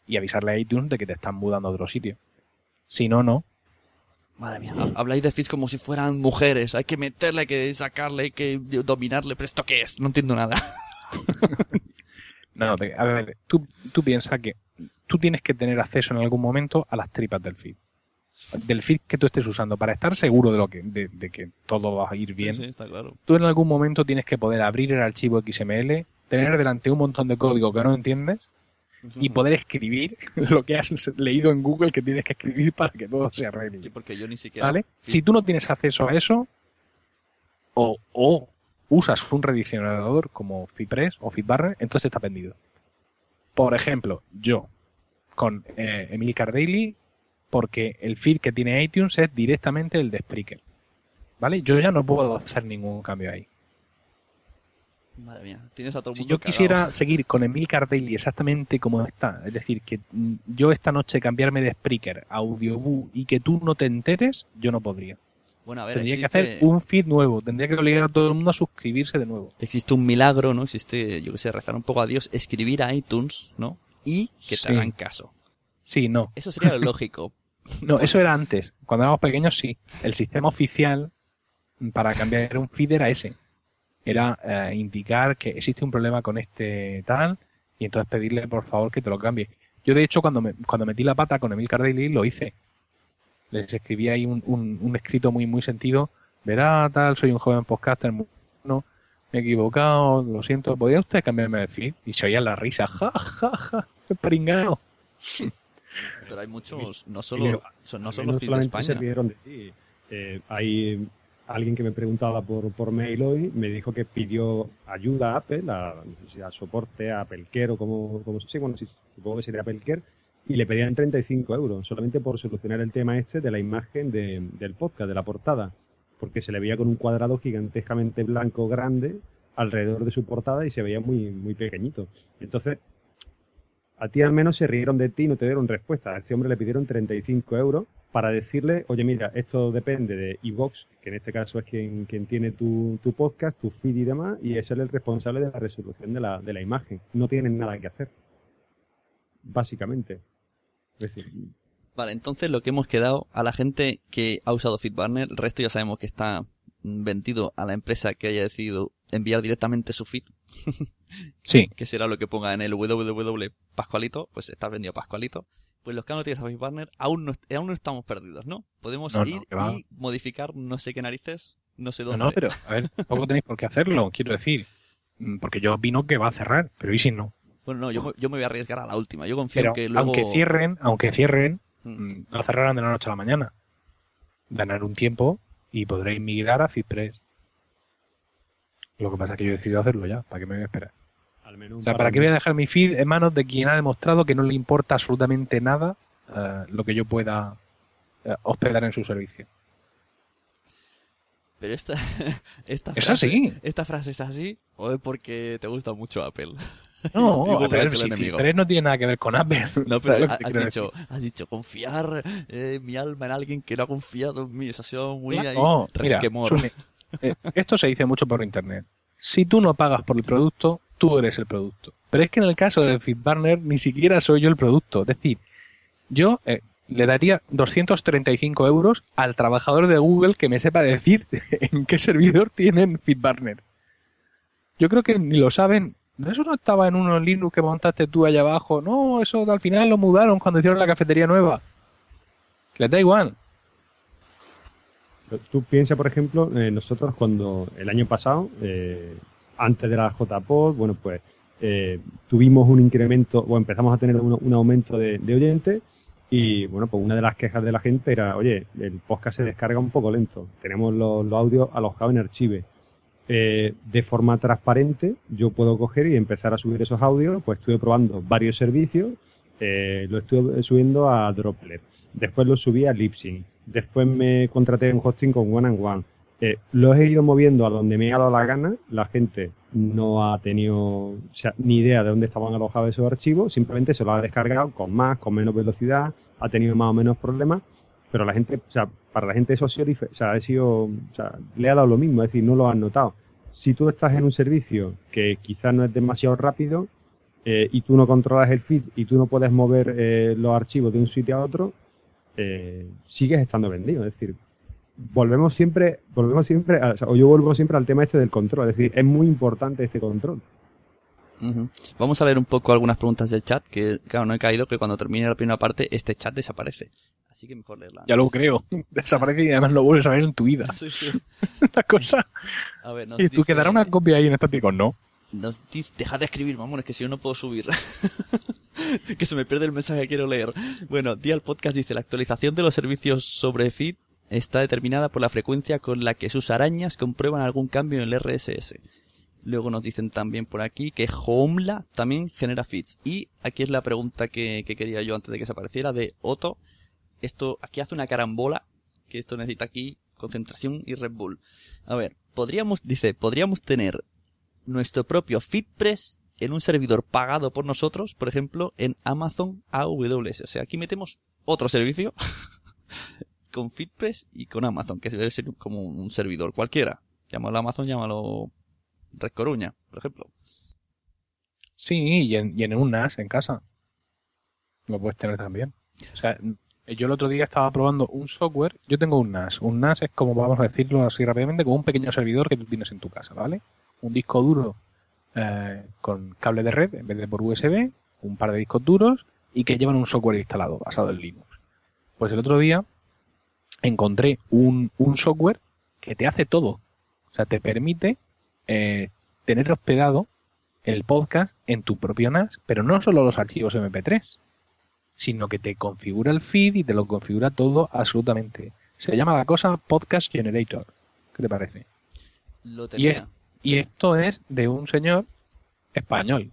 y avisarle a iTunes de que te están mudando a otro sitio. Si no, no. Madre mía, ha- habláis de feeds como si fueran mujeres. Hay que meterle, hay que sacarle, hay que dominarle. ¿Pero esto qué es? No entiendo nada. <laughs> No, a ver, tú, tú piensas que tú tienes que tener acceso en algún momento a las tripas del feed. Del feed que tú estés usando para estar seguro de lo que, de, de que todo va a ir bien. Sí, sí, está claro. Tú en algún momento tienes que poder abrir el archivo XML, tener delante un montón de código que no entiendes y poder escribir <laughs> lo que has leído en Google que tienes que escribir para que todo se arregle. Sí, porque yo ni siquiera... ¿Vale? Si tú no tienes acceso a eso, o, o usas un redireccionador como FeedPress o FeedBurner, entonces está vendido. Por ejemplo, yo con eh, Emil Cardaily, porque el feed que tiene iTunes es directamente el de Spreaker. ¿Vale? Yo ya no puedo hacer ningún cambio ahí. Madre mía, tienes a todo el Si mundo yo quisiera seguir con Emilcar Daily exactamente como está, es decir, que yo esta noche cambiarme de Spreaker a Audioboo y que tú no te enteres, yo no podría. Bueno, a ver, Tendría existe, que hacer un feed nuevo, tendría que obligar a todo el mundo a suscribirse de nuevo. existe un milagro, ¿no? Existe, yo que sé, rezar un poco a Dios, escribir a iTunes, ¿no? Y que te Sí. hagan caso. Sí, no. Eso sería lo <laughs> lógico. No, eso era antes. Cuando éramos pequeños, sí. El sistema oficial para cambiar un feed era ese. Era eh, indicar que existe un problema con este tal y entonces pedirle por favor que te lo cambie. Yo de hecho cuando me, cuando metí la pata con Emil Cardelli lo hice. Les escribí ahí un, un, escrito muy muy sentido. Verá tal, soy un joven podcaster, muy bueno, me he equivocado, lo siento, ¿podría usted cambiarme de feed? Y se oía la risa, ja, ja, ja, qué pringado. Pero hay muchos, no Y solo, son, no solo de España. de ti. Eh, hay alguien que me preguntaba por, por mail hoy, me dijo que pidió ayuda a Apple, a, no a soporte, a Apple o como, como sí, bueno, sí, supongo que sería Care, y le pedían 35 euros solamente por solucionar el tema este de la imagen de- del podcast, de la portada, porque se le veía con un cuadrado gigantescamente blanco grande alrededor de su portada y se veía muy, muy pequeñito. Entonces, a ti al menos se rieron de ti y no te dieron respuesta. A este hombre le pidieron 35 euros para decirle, oye, mira, esto depende de iVox, que en este caso es quien, tiene tu, podcast, tu feed y demás, y es él el responsable de la resolución de la, imagen. No tienen nada que hacer. Básicamente. Es decir, Vale, entonces lo que hemos quedado a la gente que ha usado FeedBurner, el resto ya sabemos que está mm, vendido a la empresa que haya decidido enviar directamente su feed, <laughs> Sí, que será lo que ponga en el www Pascualito, pues está vendido Pascualito. Pues los que han utilizado FeedBurner aún no, est- aún no estamos perdidos, ¿no? Podemos No, ir y modificar no sé qué narices, no sé dónde. no, pero a ver, <laughs> tampoco tenéis por qué hacerlo, quiero decir. Mm, Porque yo opino que va a cerrar, pero ¿y si no? Bueno, no, yo, yo me voy a arriesgar a la última. Yo confío Pero en que luego... aunque cierren, aunque cierren, Mm. mm, no cerrarán de la noche a la mañana. Ganar un tiempo y podréis migrar a Cipres. Lo que pasa es que yo he decidido hacerlo ya, ¿para qué me voy a esperar? al menos un O sea, par ¿para qué voy a dejar mi feed en manos de quien ha demostrado que no le importa absolutamente nada eh, lo que yo pueda eh, hospedar en su servicio? Pero esta, <laughs> esta Es frase, así. Esta frase es así o es porque te gusta mucho Apple. <laughs> No, <laughs> es el si no tiene nada que ver con Apple. No, ¿Sabes pero que has dicho, has dicho confiar eh, mi alma en alguien que no ha confiado en mí. Eso ha sido muy ahí, no, mira, resquemor. Sune, eh, esto se dice mucho por internet. Si tú no pagas por el producto, tú eres el producto. Pero es que en el caso de FeedBurner ni siquiera soy yo el producto. Es decir, yo eh, le daría 235 euros al trabajador de Google que me sepa decir <laughs> en qué servidor tienen FeedBurner. Yo creo que ni lo saben. Eso no estaba en uno Linux que montaste tú allá abajo. No, eso al final lo mudaron cuando hicieron la cafetería nueva. Les da igual. Tú piensas, por ejemplo, eh, nosotros cuando el año pasado, eh, antes de la JPod, bueno, pues eh, tuvimos un incremento o empezamos a tener un, aumento de, de oyentes y, bueno, pues una de las quejas de la gente era, oye, el podcast se descarga un poco lento, tenemos los, los audios alojados en Archive. Eh, de forma transparente, yo puedo coger y empezar a subir esos audios, pues estuve probando varios servicios, eh, lo estuve subiendo a Droplet, después lo subí a Libsyn, después me contraté un hosting con One and One. Eh, los he ido moviendo a donde me ha dado la gana. La gente no ha tenido ni idea de dónde estaban alojados esos archivos. Simplemente se los ha descargado con más, con menos velocidad. Ha tenido más o menos problemas. Pero la gente, o sea, para la gente eso ha sido, o sea, ha sido, o sea, le ha dado lo mismo. Es decir, no lo han notado. Si tú estás en un servicio que quizás no es demasiado rápido eh, y tú no controlas el feed y tú no puedes mover eh, los archivos de un sitio a otro, eh, sigues estando vendido. Es decir, volvemos siempre, volvemos siempre, a- o, yo vuelvo siempre al tema este del control. Es decir, es muy importante este control. Vamos a leer un poco algunas preguntas del chat, que claro, no he caído que cuando termine la primera parte este chat desaparece. Así que mejor leerla. Ya lo creo. <laughs> Desaparece y además lo vuelves a ver en tu vida. Sí, sí. <laughs> Una cosa. A ver, nos Y tú dice- quedará una copia ahí en estático. No. Nos dejad de escribir, mamones, que si no, no puedo subir. <laughs> que se me pierde el mensaje que quiero leer. Bueno, Día al Podcast dice, la actualización de los servicios sobre feed está determinada por la frecuencia con la que sus arañas comprueban algún cambio en el RSS. Luego nos dicen también por aquí que Homela también genera feeds. Y aquí es la pregunta que, que quería yo antes de que se apareciera de Otto. Esto, aquí hace una carambola, que esto necesita aquí concentración y Red Bull. A ver, podríamos, dice, podríamos tener nuestro propio FeedPress en un servidor pagado por nosotros, por ejemplo, en Amazon AWS. O sea, aquí metemos otro servicio <laughs> con FeedPress y con Amazon, que debe ser como un servidor cualquiera. Llámalo Amazon, llámalo Red Coruña, por ejemplo. Sí, y en, y en un NAS en casa. Lo puedes tener también. O sea, yo el otro día estaba probando un software. Yo tengo un NAS. Un NAS es como, vamos a decirlo así rápidamente, como un pequeño servidor que tú tienes en tu casa, ¿vale? Un disco duro eh, con cable de red en vez de por USB, un par de discos duros y que llevan un software instalado basado en Linux. Pues el otro día encontré un, un software que te hace todo. O sea, te permite eh, tener hospedado el podcast en tu propio NAS, pero no solo los archivos MP3, sino que te configura el feed y te lo configura todo absolutamente. Se llama la cosa Podcast Generator. ¿Qué te parece? Lo Y, tenía. es- y esto es de un señor español.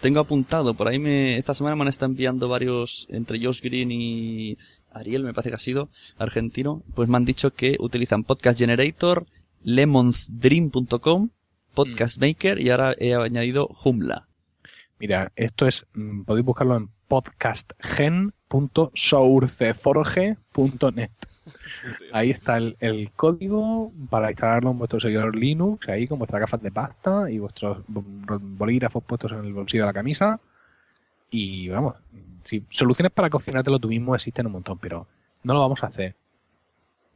Tengo apuntado, por ahí me, esta semana me han estado enviando varios, entre Josh Green y Ariel, me parece que ha sido, argentino, pues me han dicho que utilizan Podcast Generator, lemonsdream.com, Podcast Maker y ahora he añadido Joomla. Mira, esto es, mm, podéis buscarlo en podcastgen.sourceforge.net. <laughs> Ahí está el, código para instalarlo en vuestro servidor Linux, ahí con vuestras gafas de pasta y vuestros bolígrafos puestos en el bolsillo de la camisa. Y vamos, si soluciones para cocinártelo tú mismo existen un montón, pero no lo vamos a hacer.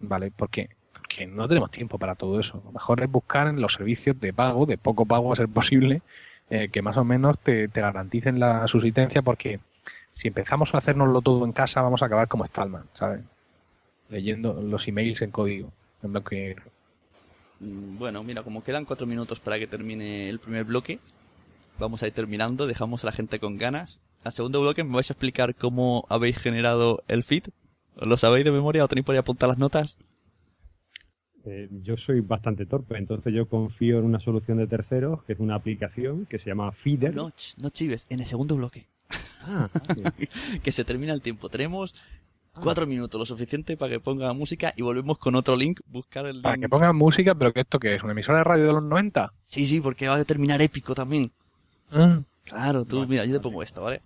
¿Vale? ¿Por? Porque no tenemos tiempo para todo eso. Lo mejor es buscar en los servicios de pago, de poco pago a ser posible, eh, que más o menos te, te garanticen la subsistencia, porque si empezamos a hacernoslo todo en casa, vamos a acabar como Stallman, ¿sabes? Leyendo los emails en código, en blanco y negro. Mm, Bueno, mira, como quedan cuatro minutos para que termine el primer bloque, vamos a ir terminando, dejamos a la gente con ganas. Al segundo bloque me vais a explicar cómo habéis generado el feed. ¿Lo sabéis de memoria o tenéis por ahí apuntar las notas? Eh, yo soy bastante torpe, entonces yo confío en una solución de terceros, que es una aplicación que se llama Feeder. No, ch, no chives, en el segundo bloque. Ah, vale. <laughs> que se termina el tiempo. Tenemos cuatro minutos, lo suficiente para que ponga música y volvemos con otro link, buscar el Para link. que pongan música, pero que esto que es una emisora de radio de los 90. Sí, sí, porque va a terminar épico también. Ah, Claro, tú, mira, yo te pongo esto, ¿vale?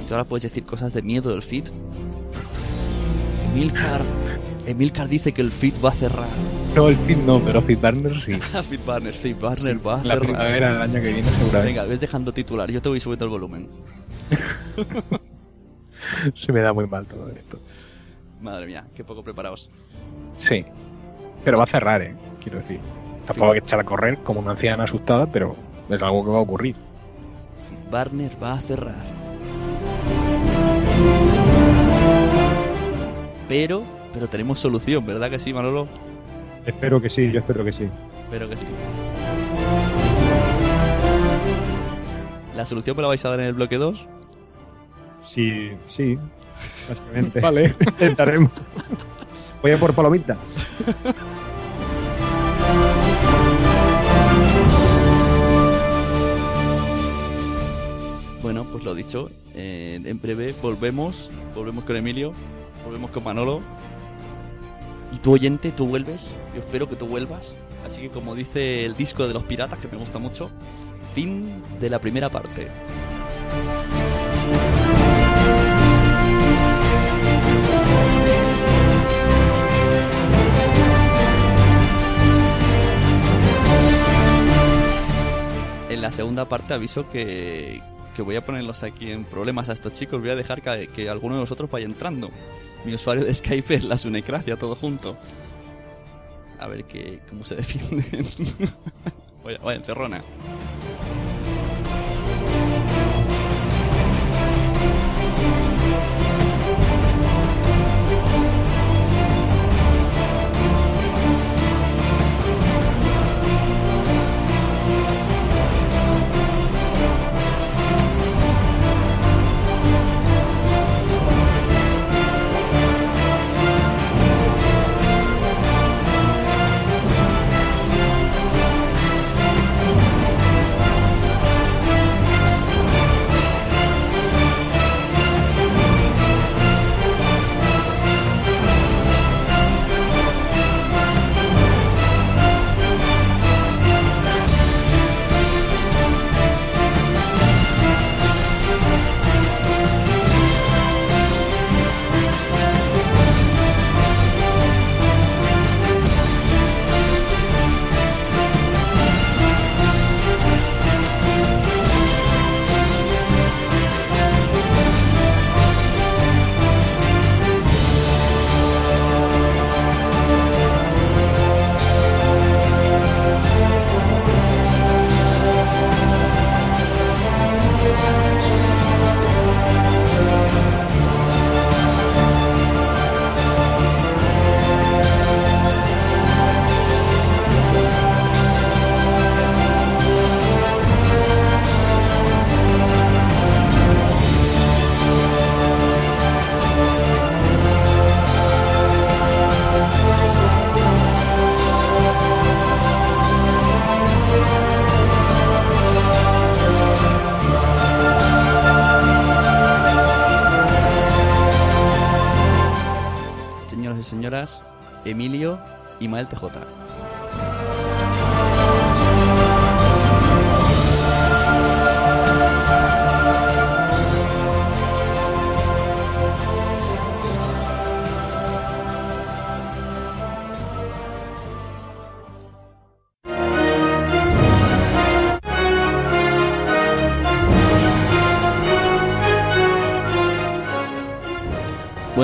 Y tú ahora puedes decir cosas de miedo del feed. Emilcar, Emilcar dice que el feed va a cerrar. No, el feed no, pero Feedburner sí. <laughs> Feedburner, Feedburner va a La cerrar. primavera del año que viene seguramente. Venga, ves dejando titular, yo te voy subiendo el volumen. <laughs> Se me da muy mal todo esto. Madre mía, qué poco preparados. Sí. Pero va a cerrar, ¿eh? Quiero decir. Tampoco hay que echar a correr como una anciana asustada, pero es algo que va a ocurrir. Feedburner va a cerrar. Pero, pero tenemos solución, ¿verdad que sí, Manolo? Espero que sí, yo espero que sí. Espero que sí. ¿La solución me la vais a dar en el bloque 2? Sí, sí, básicamente. <laughs> Vale. Intentaremos. Voy a por palomita. Bueno, pues lo dicho, eh, en breve volvemos, volvemos con Emilio, volvemos con Manolo. Y tu oyente, tú vuelves, yo espero que tú vuelvas. Así que como dice el disco de los piratas, que me gusta mucho, fin de la primera parte. En la segunda parte aviso que, que voy a ponerlos aquí en problemas a estos chicos. Voy a dejar que, que alguno de vosotros vaya entrando. Mi usuario de Skype es la Sunecracia, todo junto. A ver que, cómo se defienden. <laughs> vaya, vaya encerrona. Emilio y Mael TJ.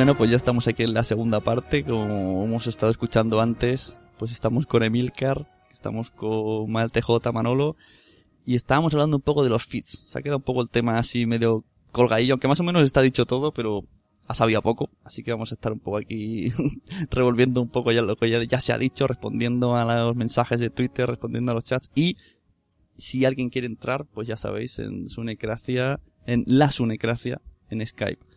Bueno, pues ya estamos aquí en la segunda parte, como hemos estado escuchando antes, pues estamos con Emilcar, estamos con Mal TJ, Manolo, y estábamos hablando un poco de los feeds. Se ha quedado un poco el tema así medio colgadillo, aunque más o menos está dicho todo, pero ha sabido poco, así que vamos a estar un poco aquí <laughs> revolviendo un poco ya lo que ya, ya se ha dicho, respondiendo a los mensajes de Twitter, respondiendo a los chats, y si alguien quiere entrar, pues ya sabéis, en Sunecracia, en la Sunecracia, en Skype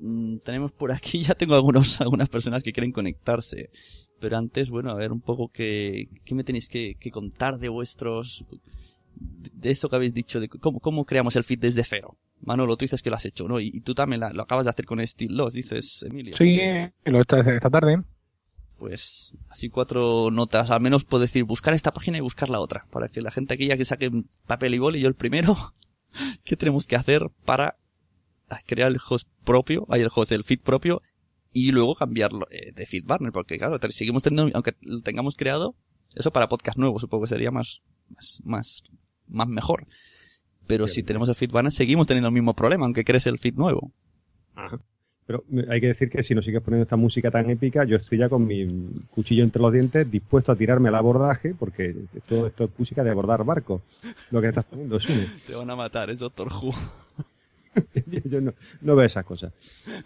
Mm, tenemos por aquí, <laughs> ya tengo algunos, algunas personas que quieren conectarse. Pero antes, bueno, a ver un poco qué, qué me tenéis que, que contar de vuestros, de esto que habéis dicho, de cómo, cómo creamos el feed desde cero. Manolo, tú dices que lo has hecho, ¿no? Y, tú también lo acabas de hacer con Steel Loss, dices, Emilio. Sí, lo he hecho esta tarde. Pues así cuatro notas, al menos puedo decir buscar esta página y buscar la otra, para que la gente aquí ya que saque papel y boli, y yo el primero, <laughs> ¿qué tenemos que hacer para crear el host propio, hay el host del feed propio y luego cambiarlo eh, de feed partner, porque claro, seguimos teniendo, aunque lo tengamos creado, eso para podcast nuevo supongo que sería más, más, más, más mejor. Pero si tenemos el feed partner seguimos teniendo el mismo problema, aunque crees el feed nuevo. Pero hay que decir que si no sigues poniendo esta música tan épica, yo estoy ya con mi cuchillo entre los dientes, dispuesto a tirarme al abordaje, porque esto, esto es música de abordar barco. Lo que estás poniendo, <laughs> Te van a matar, es Doctor Who. <laughs> yo no, no, veo esas cosas.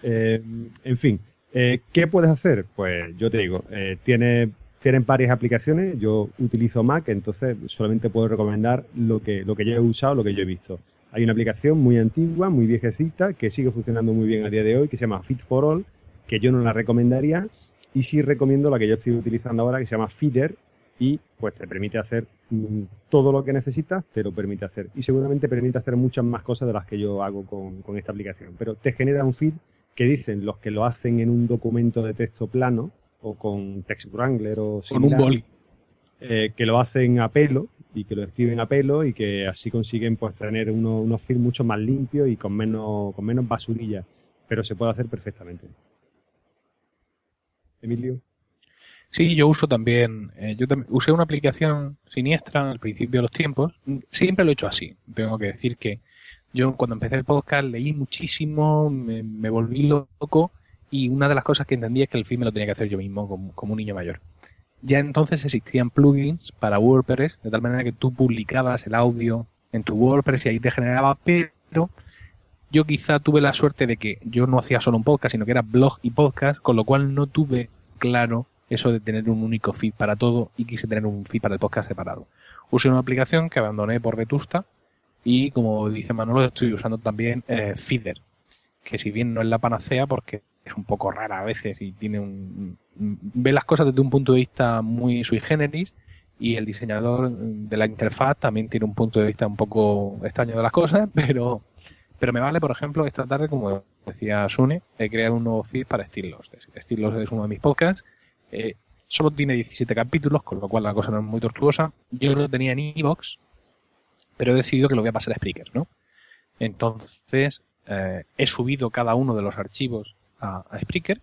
Eh, en fin, eh, ¿qué puedes hacer? Pues yo te digo, eh, tiene, tienen varias aplicaciones. Yo utilizo Mac, entonces solamente puedo recomendar lo que, lo que yo he usado, lo que yo he visto. Hay una aplicación muy antigua, muy viejecita, que sigue funcionando muy bien a día de hoy, que se llama Fit for All, que yo no la recomendaría. Y sí recomiendo la que yo estoy utilizando ahora, que se llama Feeder, y pues te permite hacer mm, todo lo que necesitas, te lo permite hacer. Y seguramente permite hacer muchas más cosas de las que yo hago con, esta aplicación. Pero te genera un feed que dicen los que lo hacen en un documento de texto plano o con Text Wrangler o con un boli. Eh, que lo hacen a pelo y que lo escriben a pelo y que así consiguen pues tener unos feeds mucho más limpios y con menos, con menos basurilla. Pero se puede hacer perfectamente. Emilio. Sí, yo uso también, eh, yo también usé una aplicación siniestra al principio de los tiempos. Siempre lo he hecho así. Tengo que decir que yo cuando empecé el podcast leí muchísimo, me, volví loco y una de las cosas que entendí es que el feed me lo tenía que hacer yo mismo como, como un niño mayor. Ya entonces existían plugins para WordPress, de tal manera que tú publicabas el audio en tu WordPress y ahí te generaba, pero yo quizá tuve la suerte de que yo no hacía solo un podcast, sino que era blog y podcast, con lo cual no tuve claro eso de tener un único feed para todo y quise tener un feed para el podcast separado. Usé una aplicación que abandoné por Vetusta y como dice Manolo estoy usando también eh, Feeder, que si bien no es la panacea porque es un poco rara a veces y tiene un ve las cosas desde un punto de vista muy sui generis y el diseñador de la interfaz también tiene un punto de vista un poco extraño de las cosas, <laughs> pero pero me vale, por ejemplo, esta tarde, como decía Sune, he creado un nuevo feed para Stilos. Stilos es uno de mis podcasts eh, solo tiene 17 capítulos, con lo cual la cosa no es muy tortuosa. Yo lo tenía en Evox, pero he decidido que lo voy a pasar a Spreaker, ¿no? Entonces, eh, he subido cada uno de los archivos a, Spreaker.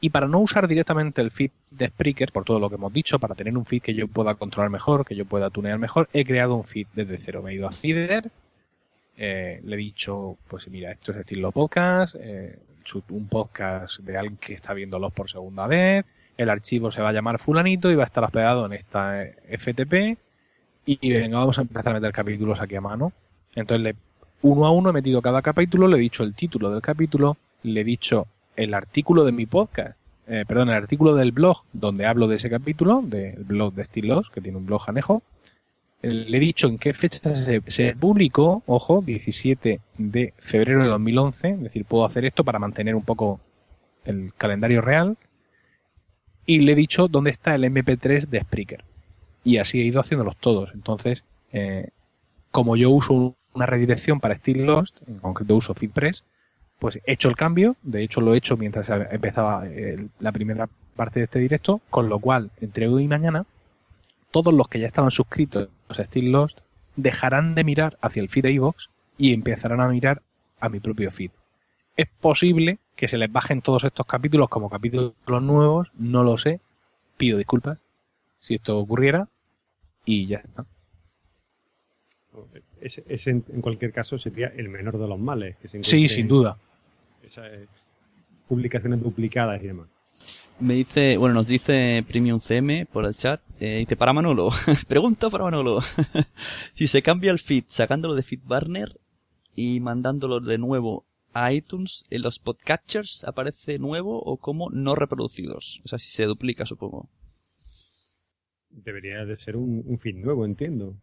Y para no usar directamente el feed de Spreaker, por todo lo que hemos dicho, para tener un feed que yo pueda controlar mejor, que yo pueda tunear mejor, he creado un feed desde cero. Me he ido a Feeder, eh, le he dicho, pues mira, esto es estilo podcast, un podcast de alguien que está viéndolos por segunda vez, el archivo se va a llamar fulanito y va a estar hospedado en esta FTP y venga, vamos a empezar a meter capítulos aquí a mano. Entonces, le, uno a uno he metido cada capítulo, le he dicho el título del capítulo, le he dicho el artículo de mi podcast, eh, perdón, el artículo del blog donde hablo de ese capítulo, del blog de Estilos, que tiene un blog anejo. Le he dicho en qué fecha se, se, publicó, ojo, 17 de febrero de 2011, es decir, puedo hacer esto para mantener un poco el calendario real y le he dicho dónde está el MP3 de Spreaker. Y así he ido haciéndolos todos. Entonces, eh, como yo uso una redirección para Steel Lost, en concreto uso FeedPress, pues he hecho el cambio, de hecho lo he hecho mientras empezaba eh, la primera parte de este directo, con lo cual entre hoy y mañana todos los que ya estaban suscritos a Steel Lost dejarán de mirar hacia el feed de iVoox y empezarán a mirar a mi propio feed. Es posible que se les bajen todos estos capítulos como capítulos nuevos, no lo sé, pido disculpas si esto ocurriera y ya está. Ese, en, cualquier caso sería el menor de los males. Que se sí, sin duda. Eh, publicaciones duplicadas y demás. Me dice, bueno, nos dice Premium CM por el chat, eh, dice para Manolo, <laughs> pregunta para Manolo, <laughs> si se cambia el feed sacándolo de FeedBurner y mandándolo de nuevo a iTunes, en los podcatchers aparece nuevo o como no reproducidos. O sea, si se duplica, supongo. Debería de ser un, feed nuevo, entiendo.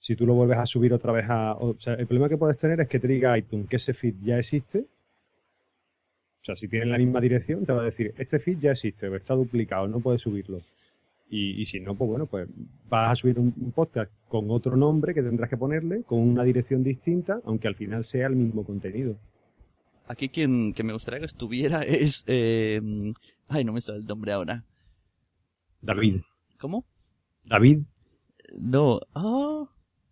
Si tú lo vuelves a subir otra vez a... O sea, el problema que puedes tener es que te diga iTunes que ese feed ya existe o sea, si tienen la misma dirección, te va a decir, este feed ya existe, está duplicado, no puedes subirlo. Y, si no, pues bueno, pues vas a subir un, podcast con otro nombre que tendrás que ponerle, con una dirección distinta, aunque al final sea el mismo contenido. Aquí quien que me gustaría que estuviera <laughs> es... Eh, ay, no me sale el nombre ahora. David. ¿Cómo? David. No. Ah,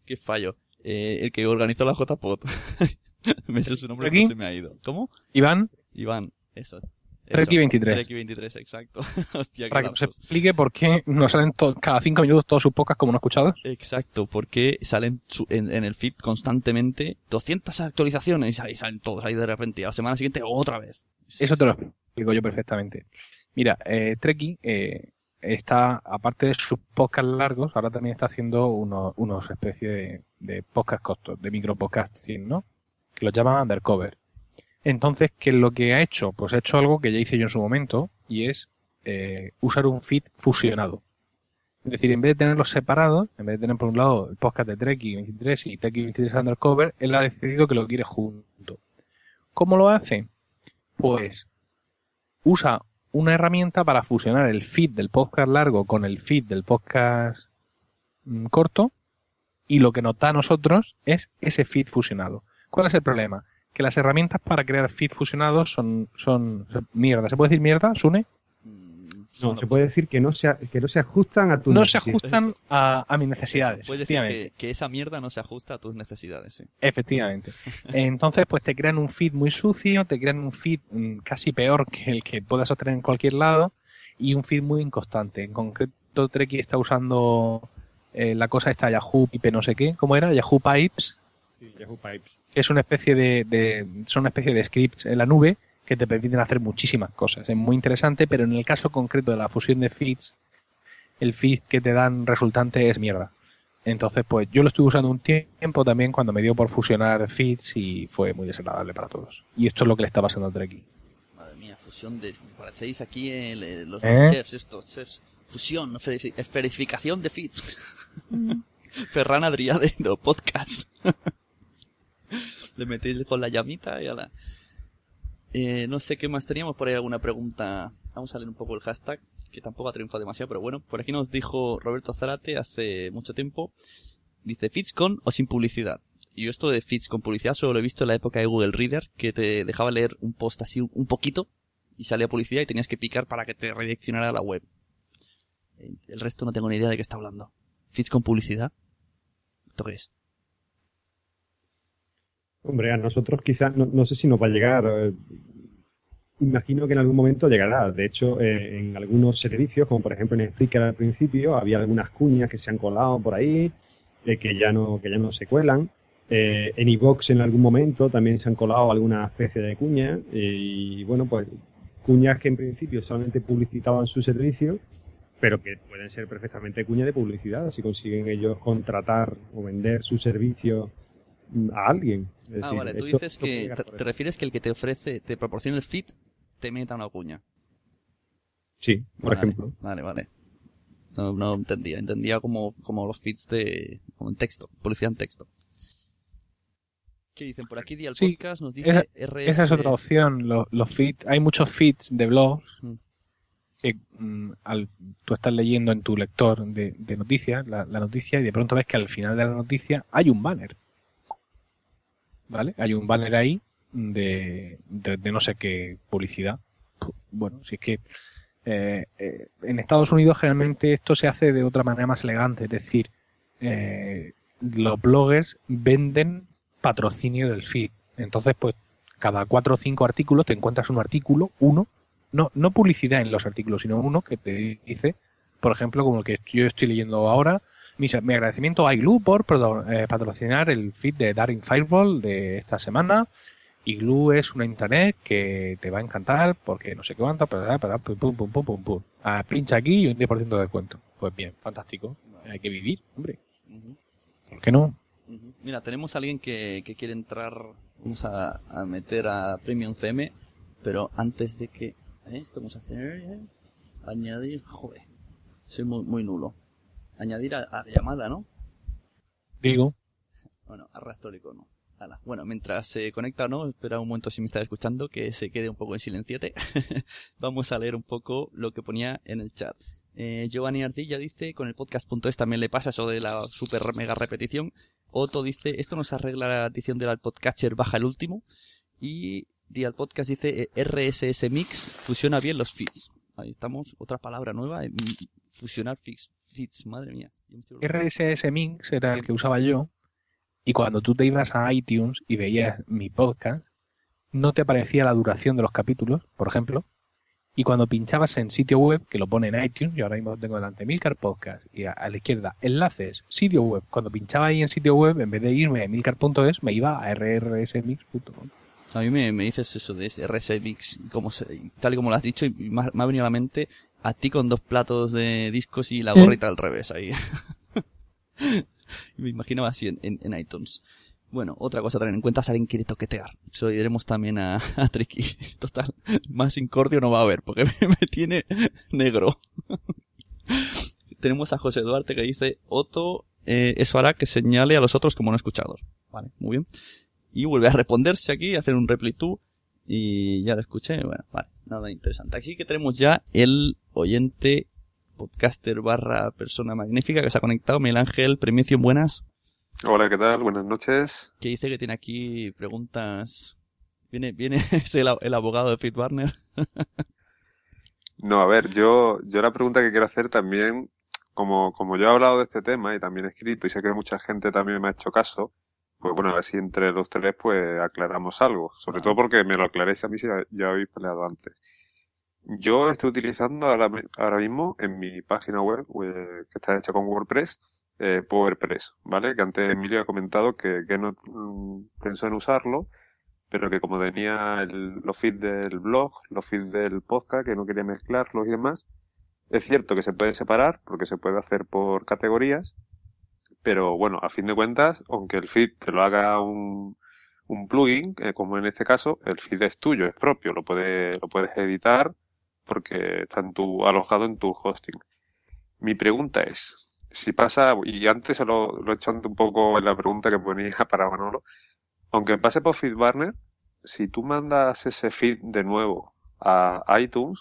qué fallo. Eh, el que organizó la JPod. <laughs> me sé su nombre, pero se me ha ido. ¿Cómo? Iván. Iván, eso. Treki 23. Treki 23, exacto. <laughs> Hostia, Para que nos explique por qué nos salen cada cinco minutos todos sus pocas como no escuchados. Exacto, porque salen en, el feed constantemente 200 actualizaciones y ahí salen todos ahí de repente. Y a la semana siguiente otra vez. Eso te lo explico yo perfectamente. Mira, eh, Treki eh, está, aparte de sus podcasts largos, ahora también está haciendo unos, unos especies de, de podcast costos, de micropodcasting, ¿no? Que los llaman Undercover. Entonces, ¿qué es lo que ha hecho? Pues ha hecho algo que ya hice yo en su momento y es eh, usar un feed fusionado. Es decir, en vez de tenerlos separados, en vez de tener por un lado el podcast de Treki 23 y Treki 23 Undercover, él ha decidido que lo quiere junto. ¿Cómo lo hace? Pues usa una herramienta para fusionar el feed del podcast largo con el feed del podcast mm, corto y lo que nos da a nosotros es ese feed fusionado. ¿Cuál es el problema? Que las herramientas para crear feed fusionados son, son mierda. ¿Se puede decir mierda, Sune? No, se puede decir que no se, que no se ajustan a tus No se ajustan a, a mis necesidades. Puedes decir que, esa mierda no se ajusta a tus necesidades. Sí. Efectivamente. Entonces, pues te crean un feed muy sucio, te crean un feed mm, casi peor que el que puedas obtener en cualquier lado y un feed muy inconstante. En concreto, Treki está usando eh, la cosa esta Yahoo Pipe no sé qué. ¿Cómo era? Yahoo Pipes Yahoo Pipes. Es una especie de, son una especie de scripts en la nube que te permiten hacer muchísimas cosas. Es muy interesante, pero en el caso concreto de la fusión de feeds, el feed que te dan resultante es mierda. Entonces, pues yo lo estuve usando un tiempo también cuando me dio por fusionar feeds y fue muy desagradable para todos. Y esto es lo que le está pasando al Treki. Madre mía, fusión de... Parecéis aquí los, ¿Eh? chefs estos, chefs. Fusión, esferificación de feeds. <laughs> Ferran Adriade, podcast. <laughs> <laughs> Le metéis con la llamita y a la... Eh, no sé qué más teníamos por ahí alguna pregunta. Vamos a leer un poco el hashtag, que tampoco ha triunfado demasiado, pero bueno, por aquí nos dijo Roberto Zarate hace mucho tiempo. Dice, ¿fits con o sin publicidad? Y yo esto de feeds con publicidad solo lo he visto en la época de Google Reader, que te dejaba leer un post así un poquito y salía publicidad y tenías que picar para que te redireccionara a la web. El resto no tengo ni idea de qué está hablando. ¿Feeds con publicidad? ¿Esto qué es? Hombre, a nosotros quizás, no, sé si nos va a llegar. Eh, imagino que en algún momento llegará. De hecho, eh, en algunos servicios, como por ejemplo en Spreaker al principio, había algunas cuñas que se han colado por ahí, eh, que, ya no, que ya no se cuelan. en iVox en algún momento también se han colado alguna especie de cuñas. y bueno, pues cuñas que en principio solamente publicitaban su servicio, pero que pueden ser perfectamente cuñas de publicidad si consiguen ellos contratar o vender su servicio a alguien. ah, vale, tú dices que te, refieres que el que te ofrece, te proporciona el feed, te meta una cuña. Sí, por ejemplo. Vale, vale. No, no entendía, entendía como, como los feeds de, como en texto, publicidad en texto. ¿Qué dicen? Por aquí Dial Podcast nos dice esa, Esa es otra opción, los, los feeds, hay muchos feeds de blogs que mm, al, tú estás leyendo en tu lector de, de noticias, la, la noticia, y de pronto ves que al final de la noticia hay un banner. ¿Vale? Hay un banner ahí de, de, no sé qué publicidad. Bueno, si es que eh, eh, en Estados Unidos generalmente esto se hace de otra manera más elegante, es decir, eh, los bloggers venden patrocinio del feed. Entonces, pues cada cuatro o cinco artículos te encuentras un artículo, uno, no, no publicidad en los artículos, sino uno que te dice, por ejemplo, como el que yo estoy leyendo ahora, mi, agradecimiento a Igloo por eh, patrocinar el feed de Daring Fireball de esta semana. Igloo es una internet que te va a encantar porque no sé qué cuánto, pero, pum, pum, pum, pum, pum, pum. Ah, pincha aquí y un 10% de descuento. Pues bien, fantástico. Hay que vivir, hombre. ¿Por qué no? Mira, tenemos a alguien que, que quiere entrar. Vamos a, a, meter a Premium CM, pero antes de que. ¿eh? Esto vamos a hacer. ¿eh? Añadir. Joder, soy muy, muy nulo añadir a, la llamada, ¿no? Digo. Bueno, arrastro el icono. Bueno, mientras se conecta no, espera un momento si me está escuchando que se quede un poco en silenciete. <laughs> Vamos a leer un poco lo que ponía en el chat. Eh, Giovanni Ardilla dice, con el podcast.es también le pasa eso de la super mega repetición. Otto dice, esto nos arregla la adición del podcatcher, baja el último. Y Dial Podcast dice, eh, RSS Mix fusiona bien los feeds. Ahí estamos, otra palabra nueva, eh, fusionar feeds, madre mía. RSS Mix era el que usaba yo. Y cuando tú te ibas a iTunes y veías mi podcast, no te aparecía la duración de los capítulos, por ejemplo. Y cuando pinchabas en sitio web, que lo pone en iTunes, yo ahora mismo tengo delante Milcar Podcast, y a, la izquierda enlaces, sitio web. Cuando pinchaba ahí en sitio web, en vez de irme a milcar.es, me iba a rrsmix.com. A mí me, dices eso de ese RSMix, como tal y como lo has dicho, y me ha venido a la mente a ti con dos platos de discos y la gorrita al revés ahí. <laughs> Me imaginaba así en, iTunes. Bueno, otra cosa a tener en cuenta si alguien quiere toquetear. Se lo diremos también a, <laughs> a Tricky. Total, más incordio no va a haber porque <laughs> me, tiene negro. Tenemos a José Duarte que dice, Otto, eh, eso hará que señale a los otros como no escuchados. Vale, muy bien. Y vuelve a responderse aquí, hacer un reply tú. Y ya lo escuché. Bueno, vale nada interesante. Aquí que tenemos ya el oyente podcaster barra persona magnífica que se ha conectado, Miguel Ángel, Premicio, buenas. Hola, ¿qué tal? Buenas noches. Que dice que tiene aquí preguntas. Viene, viene, <laughs> es el, abogado de Fit Warner. no, a ver, yo, yo la pregunta que quiero hacer también, como, como yo he hablado de este tema y también he escrito y sé que mucha gente también me ha hecho caso, pues bueno, a ver si entre los tres pues aclaramos algo. Sobre todo porque me lo aclaréis a mí si ya, habéis peleado antes. Yo estoy utilizando ahora, ahora mismo en mi página web, eh, que está hecha con WordPress, eh, PowerPress, ¿vale? Que antes Emilio ha comentado que, que no mm, pensó en usarlo, pero que como tenía el, los feeds del blog, los feeds del podcast, que no quería mezclarlos y demás, es cierto que se puede separar, porque se puede hacer por categorías, pero bueno, a fin de cuentas, aunque el feed te lo haga un, un plugin, eh, como en este caso, el feed es tuyo, es propio, lo puedes, lo puedes editar porque está en tu, alojado en tu hosting. Mi pregunta es, si pasa, y antes lo, lo he hecho un poco en la pregunta que ponía <laughs> para Manolo, aunque pase por FeedBurner, si tú mandas ese feed de nuevo a iTunes,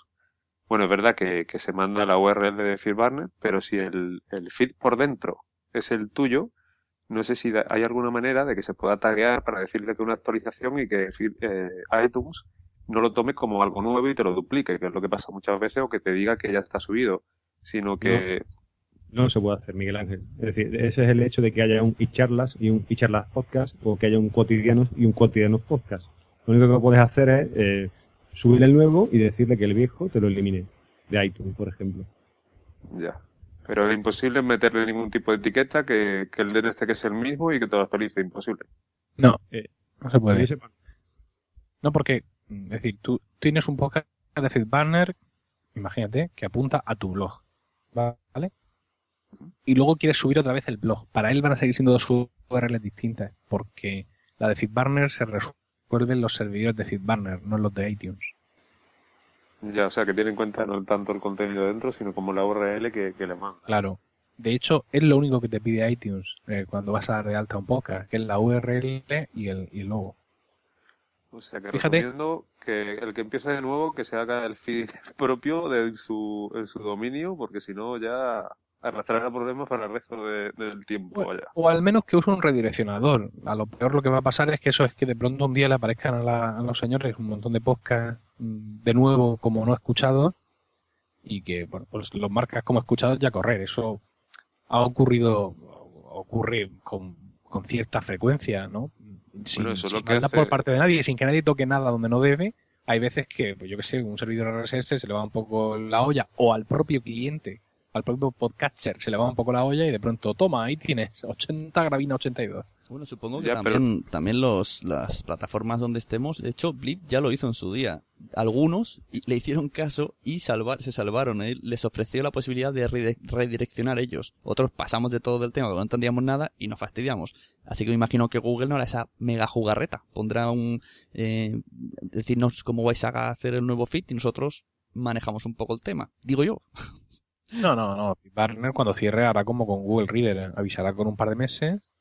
bueno, es verdad que, que se manda la URL de FeedBurner, pero si el, el feed por dentro es el tuyo, no sé si hay alguna manera de que se pueda taguear para decirle que una actualización y que eh, iTunes no lo tome como algo nuevo y te lo duplique, que es lo que pasa muchas veces, o que te diga que ya está subido, sino que... No, se puede hacer, Miguel Ángel. Es decir, ese es el hecho de que haya un charlas y un charlas podcast, o que haya un cotidianos y un cotidianos podcast. Lo único que puedes hacer es eh, subir el nuevo y decirle que el viejo te lo elimine de iTunes, por ejemplo. Ya. Pero es imposible meterle ningún tipo de etiqueta que, que el este que es el mismo y que te lo actualice. Imposible. No, eh, no se puede. No, porque, es decir, tú tienes un podcast de FeedBurner, imagínate, que apunta a tu blog. ¿Vale? Y luego quieres subir otra vez el blog. Para él van a seguir siendo dos URLs distintas, porque la de FeedBurner se resuelve en los servidores de FeedBurner, no en los de iTunes. Ya, o sea, que tiene en cuenta no tanto el contenido dentro, sino como la URL que, le manda. Claro. De hecho, es lo único que te pide iTunes eh, cuando vas a dar de alta un podcast, que es la URL y el, y el logo. O sea, que Fíjate, que el que empiece de nuevo, que se haga el feed <laughs> propio de su, en su dominio, porque si no ya arrastrar problemas para el resto del tiempo. O, o, al menos que use un redireccionador. A lo peor lo que va a pasar es que eso es que de pronto un día le aparezcan a, los señores un montón de podcasts mm, de nuevo como no escuchados y que bueno, pues los marcas como escuchados ya correr. Eso ha ocurrido, ocurre con, con cierta frecuencia, ¿no? Sin, por parte de nadie, sin que nadie toque nada donde no debe. Hay veces que, pues yo que sé, un servidor RSS se le va un poco la olla o al propio cliente al propio podcatcher se le va un poco la olla y de pronto, toma, ahí tienes, 80 gravina 82. Bueno, supongo que también, también los, las plataformas donde estemos, de hecho, Blip ya lo hizo en su día. Algunos le hicieron caso y salvar, se salvaron. Él les ofreció la posibilidad de redireccionar ellos. Otros pasamos de todo el tema, no entendíamos nada y nos fastidiamos. Así que me imagino que Google no hará esa mega jugarreta. Pondrá un, eh, decirnos cómo vais a hacer el nuevo fit y nosotros manejamos un poco el tema. Digo yo. <laughs> No, no, no. Barner cuando cierre hará como con Google Reader, ¿eh? avisará con un par de meses.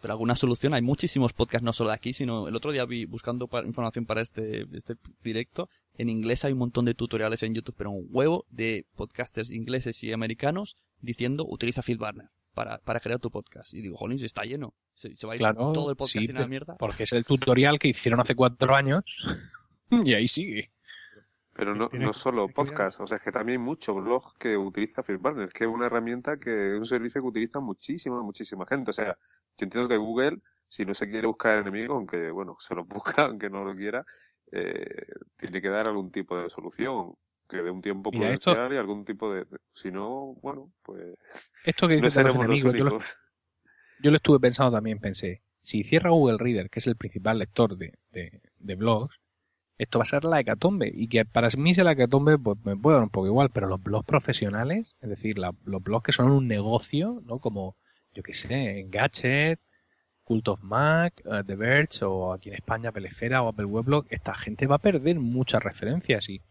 Pero alguna solución, hay muchísimos podcasts, no solo de aquí, sino el otro día vi buscando información para este, este directo. En inglés hay un montón de tutoriales en YouTube, pero un huevo de podcasters ingleses y americanos diciendo utiliza FeedBurner para, para crear tu podcast. Y digo, jolín, se está lleno. Se, va a ir todo el podcast en la mierda. Porque es el tutorial que hicieron hace cuatro años <laughs> y ahí sigue. Pero no, no solo podcast, o sea, es que también hay muchos blogs que utiliza FeedBurner, que es una herramienta que es un servicio que utiliza muchísima, muchísima gente. O sea, yo entiendo que Google, si no se quiere buscar enemigos, aunque, bueno, se los <laughs> busca, aunque no lo quiera, eh, tiene que dar algún tipo de solución que dé un tiempo prudencial y algún tipo de... Si no, bueno, pues... Esto que no seremos los yo, lo, <laughs> yo, lo, estuve pensando también, pensé, si cierra Google Reader, que es el principal lector de, de, de blogs, esto va a ser la hecatombe. Y que para mí sea la hecatombe, pues me puede dar un poco igual, pero los blogs profesionales, es decir, los blogs que son un negocio, ¿no? Como, yo qué sé, Engadget, Cult of Mac, uh, The Verge, o aquí en España Pelefera o Apple Weblog, esta gente va a perder muchas referencias. Y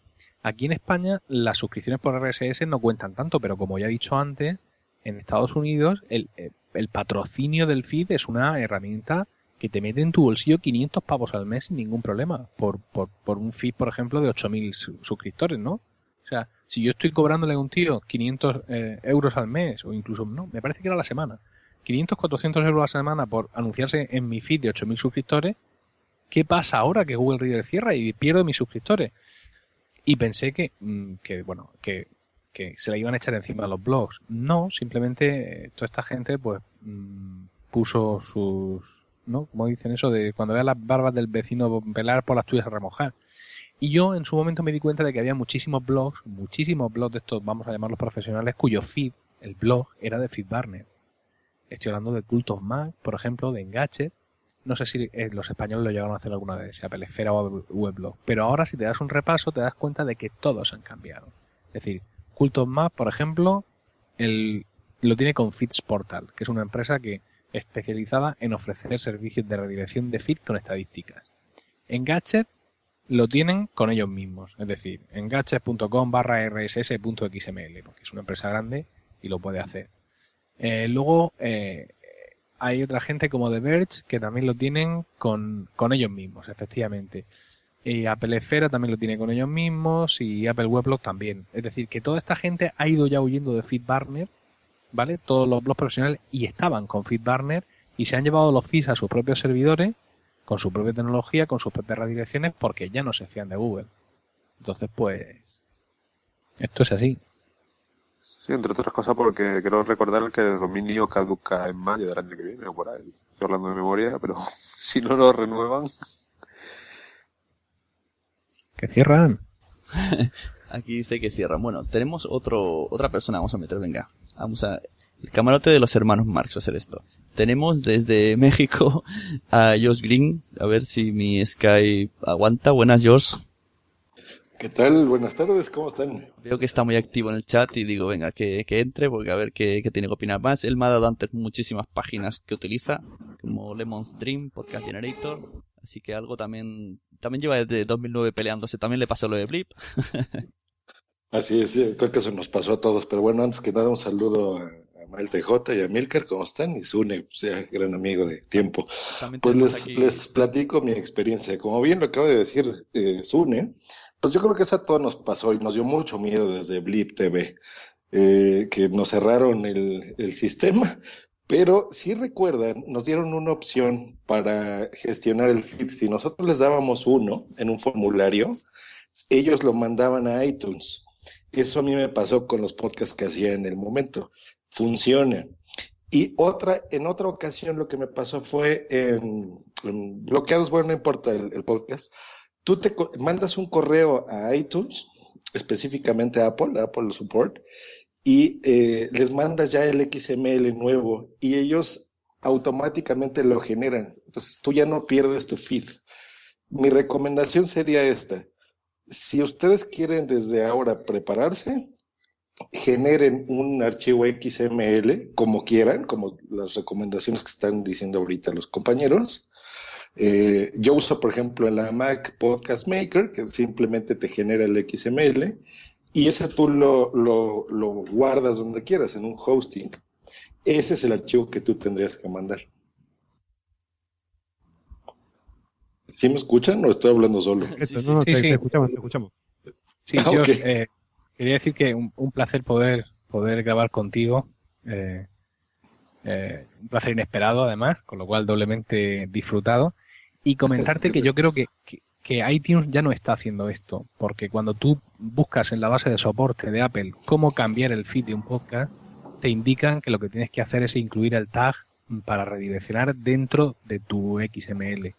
aquí en España las suscripciones por RSS no cuentan tanto, pero como ya he dicho antes, en Estados Unidos el, el patrocinio del feed es una herramienta que te mete en tu bolsillo 500 pavos al mes sin ningún problema, por, por, por un feed, por ejemplo, de 8.000 suscriptores, ¿no? O sea, si yo estoy cobrándole a un tío 500 eh, euros al mes, o incluso, no, me parece que era la semana, 500, 400 euros a la semana por anunciarse en mi feed de 8.000 suscriptores, ¿qué pasa ahora que Google Reader cierra y pierdo mis suscriptores? Y pensé que, mm, que bueno, que, que se la iban a echar encima a los blogs. No, simplemente eh, toda esta gente pues mm, puso sus ¿no? Como dicen eso de cuando veas las barbas del vecino pelar por las tuyas a remojar. Y yo en su momento me di cuenta de que había muchísimos blogs, muchísimos blogs de estos, vamos a llamarlos profesionales, cuyo feed, el blog, era de FeedBurner. Estoy hablando de Cult of por ejemplo, de Engadget. No sé si eh, los españoles lo llegaron a hacer alguna vez, sea Pelefera o Weblog. Pero ahora si te das un repaso te das cuenta de que todos han cambiado. Es decir, Cult of por ejemplo, el, lo tiene con Feeds Portal, que es una empresa que especializada en ofrecer servicios de redirección de feed con estadísticas. En Gadget lo tienen con ellos mismos, es decir, en gadget.com barra rss.xml, porque es una empresa grande y lo puede hacer. Eh, luego eh, hay otra gente como The Verge que también lo tienen con, con ellos mismos, efectivamente. Y Apple Esfera también lo tiene con ellos mismos y Apple Weblog también. Es decir, que toda esta gente ha ido ya huyendo de FeedBurner ¿vale? Todos los blogs profesionales y estaban con FeedBurner y se han llevado los feeds a sus propios servidores con su propia tecnología, con sus propias redirecciones, porque ya no se fían de Google. Entonces, pues, esto es así. Sí, entre otras cosas porque quiero recordar que el dominio caduca en mayo del año que viene o por ahí. Estoy hablando de memoria, pero <laughs> si no lo renuevan... Que cierran. <laughs> Aquí dice que cierran. Bueno, tenemos otro, otra persona, vamos a meter, venga. Vamos a, el camarote de los hermanos Marx va a hacer esto. Tenemos desde <laughs> México a Josh Green, a ver si mi Sky aguanta. Buenas, Josh. ¿Qué tal? Buenas tardes, ¿cómo están? Veo que está muy activo en el chat y digo, venga, que, que entre, porque a ver qué, qué, tiene que opinar más. Él me ha dado antes muchísimas páginas que utiliza, como Lemon Stream, Podcast Generator, así que algo también, también lleva desde 2009 peleándose, también le pasó lo de Blip. <laughs> Así es, creo que eso nos pasó a todos. Pero bueno, antes que nada, un saludo a, Mael TJ y a Milker, ¿cómo están? Y Sune, sea gran amigo de tiempo. Pues les, les platico mi experiencia. Como bien lo acaba de decir eh, Sune, pues yo creo que eso a todos nos pasó y nos dio mucho miedo desde Blip TV. eh, que nos cerraron el, el sistema, pero si recuerdan, nos dieron una opción para gestionar el feed. Si nosotros les dábamos uno en un formulario, ellos lo mandaban a iTunes. Eso a mí me pasó con los podcasts que hacía en el momento. Funciona. Y otra, en otra ocasión lo que me pasó fue en, bloqueados, bueno, no importa el, podcast. Tú te mandas un correo a iTunes, específicamente a Apple, Apple Support, y eh, les mandas ya el XML nuevo y ellos automáticamente lo generan. Entonces tú ya no pierdes tu feed. Mi recomendación sería esta. Si ustedes quieren desde ahora prepararse, generen un archivo XML como quieran, como las recomendaciones que están diciendo ahorita los compañeros. Eh, yo uso, por ejemplo, en la Mac Podcast Maker, que simplemente te genera el XML, y ese tú lo, lo, lo guardas donde quieras, en un hosting. Ese es el archivo que tú tendrías que mandar. ¿Sí me escuchan o estoy hablando solo? Sí, sí, no, te, escuchamos, te escuchamos. Sí, ah, yo eh, quería decir que un, un, placer poder, poder grabar contigo. Eh, eh, un placer inesperado, además, con lo cual doblemente disfrutado. Y comentarte <laughs> que yo creo que, que, iTunes ya no está haciendo esto, porque cuando tú buscas en la base de soporte de Apple cómo cambiar el feed de un podcast, te indican que lo que tienes que hacer es incluir el tag para redireccionar dentro de tu XML.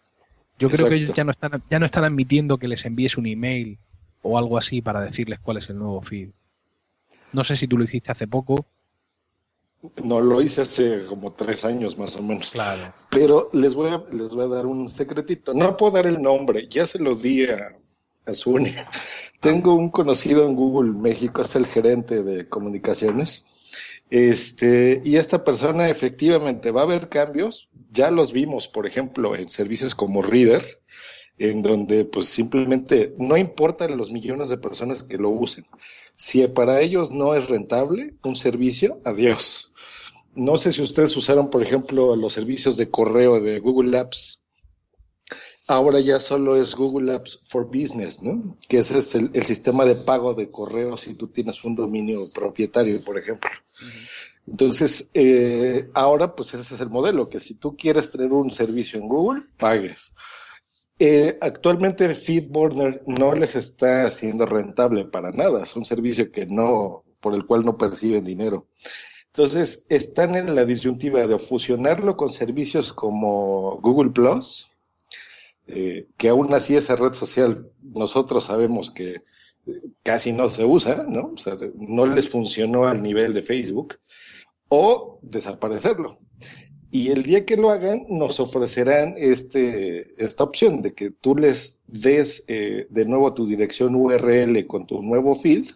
Yo creo que ellos ya no están, ya no están admitiendo que les envíes un email o algo así para decirles cuál es el nuevo feed. No sé si tú lo hiciste hace poco. No, lo hice hace como tres años más o menos. Claro. Pero les voy a, les voy a dar un secretito. No puedo dar el nombre, ya se lo di a, a Suni. Tengo un conocido en Google México, es el gerente de comunicaciones este, y esta persona efectivamente va a haber cambios, ya los vimos, por ejemplo, en servicios como Reader, en donde pues simplemente no importan los millones de personas que lo usen. Si para ellos no es rentable un servicio, adiós. No sé si ustedes usaron, por ejemplo, los servicios de correo de Google Apps. Ahora ya solo es Google Apps for Business, ¿no? Que ese es el, sistema de pago de correo si tú tienes un dominio propietario, por ejemplo. Entonces, eh, ahora pues ese es el modelo, que si tú quieres tener un servicio en Google, pagues. Eh, actualmente FeedBurner no les está haciendo rentable para nada, es un servicio que no, por el cual no perciben dinero. Entonces, están en la disyuntiva de fusionarlo con servicios como Google Plus, eh, que aún así esa red social nosotros sabemos que casi no se usa, ¿no? O sea, no les funcionó al nivel de Facebook, o desaparecerlo. Y el día que lo hagan, nos ofrecerán este, esta opción de que tú les des eh, de nuevo tu dirección URL con tu nuevo feed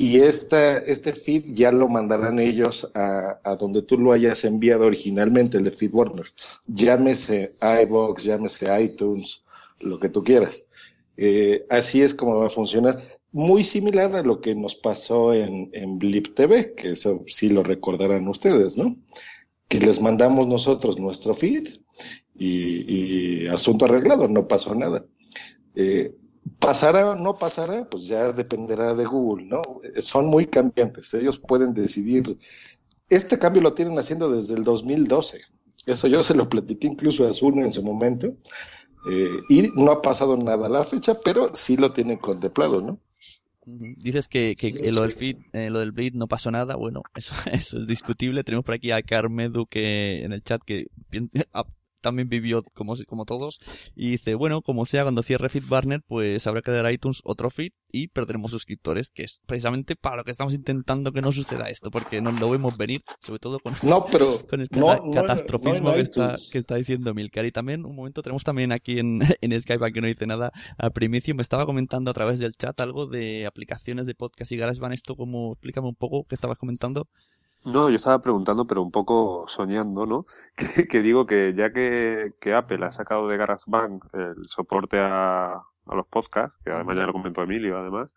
y esta, este feed ya lo mandarán ellos a, a, donde tú lo hayas enviado originalmente, el de FeedWarner. Llámese iBox, llámese iTunes, lo que tú quieras. Eh, así es como va a funcionar. Muy similar a lo que nos pasó en, en Blip TV, que eso sí lo recordarán ustedes, ¿no? Que les mandamos nosotros nuestro feed y, asunto arreglado, no pasó nada. Eh, ¿Pasará o no pasará? Pues ya dependerá de Google, ¿no? Son muy cambiantes, ellos pueden decidir. Este cambio lo tienen haciendo desde el 2012. Eso yo se lo platiqué incluso a Azul en su momento. Eh, y no ha pasado nada a la fecha, pero sí lo tienen contemplado, ¿no? Dices que, que lo del feed, eh, lo del bleed no pasó nada. Bueno, <laughs> eso, eso es discutible. Tenemos por aquí a Carmedu que en el chat que <laughs> también vivió como, como todos y dice, bueno, como sea, cuando cierre FeedBurner, pues habrá que dar iTunes otro feed y perderemos suscriptores, que es precisamente para lo que estamos intentando que no suceda esto, porque no lo vemos venir, sobre todo con, no, pero <laughs> con el catastrofismo que, está, que está diciendo Milcar. Y también, un momento, tenemos también aquí en, <laughs> en Skype, aquí no dice nada, a Primicio me estaba comentando a través del chat algo de aplicaciones de podcast y GarageBand, esto como, explícame un poco, ¿qué estabas comentando? No, yo estaba preguntando, pero un poco soñando, ¿no? <laughs> Que, digo que ya que, que, Apple ha sacado de GarageBand el soporte a, a los podcasts, que además ya lo comentó Emilio, además,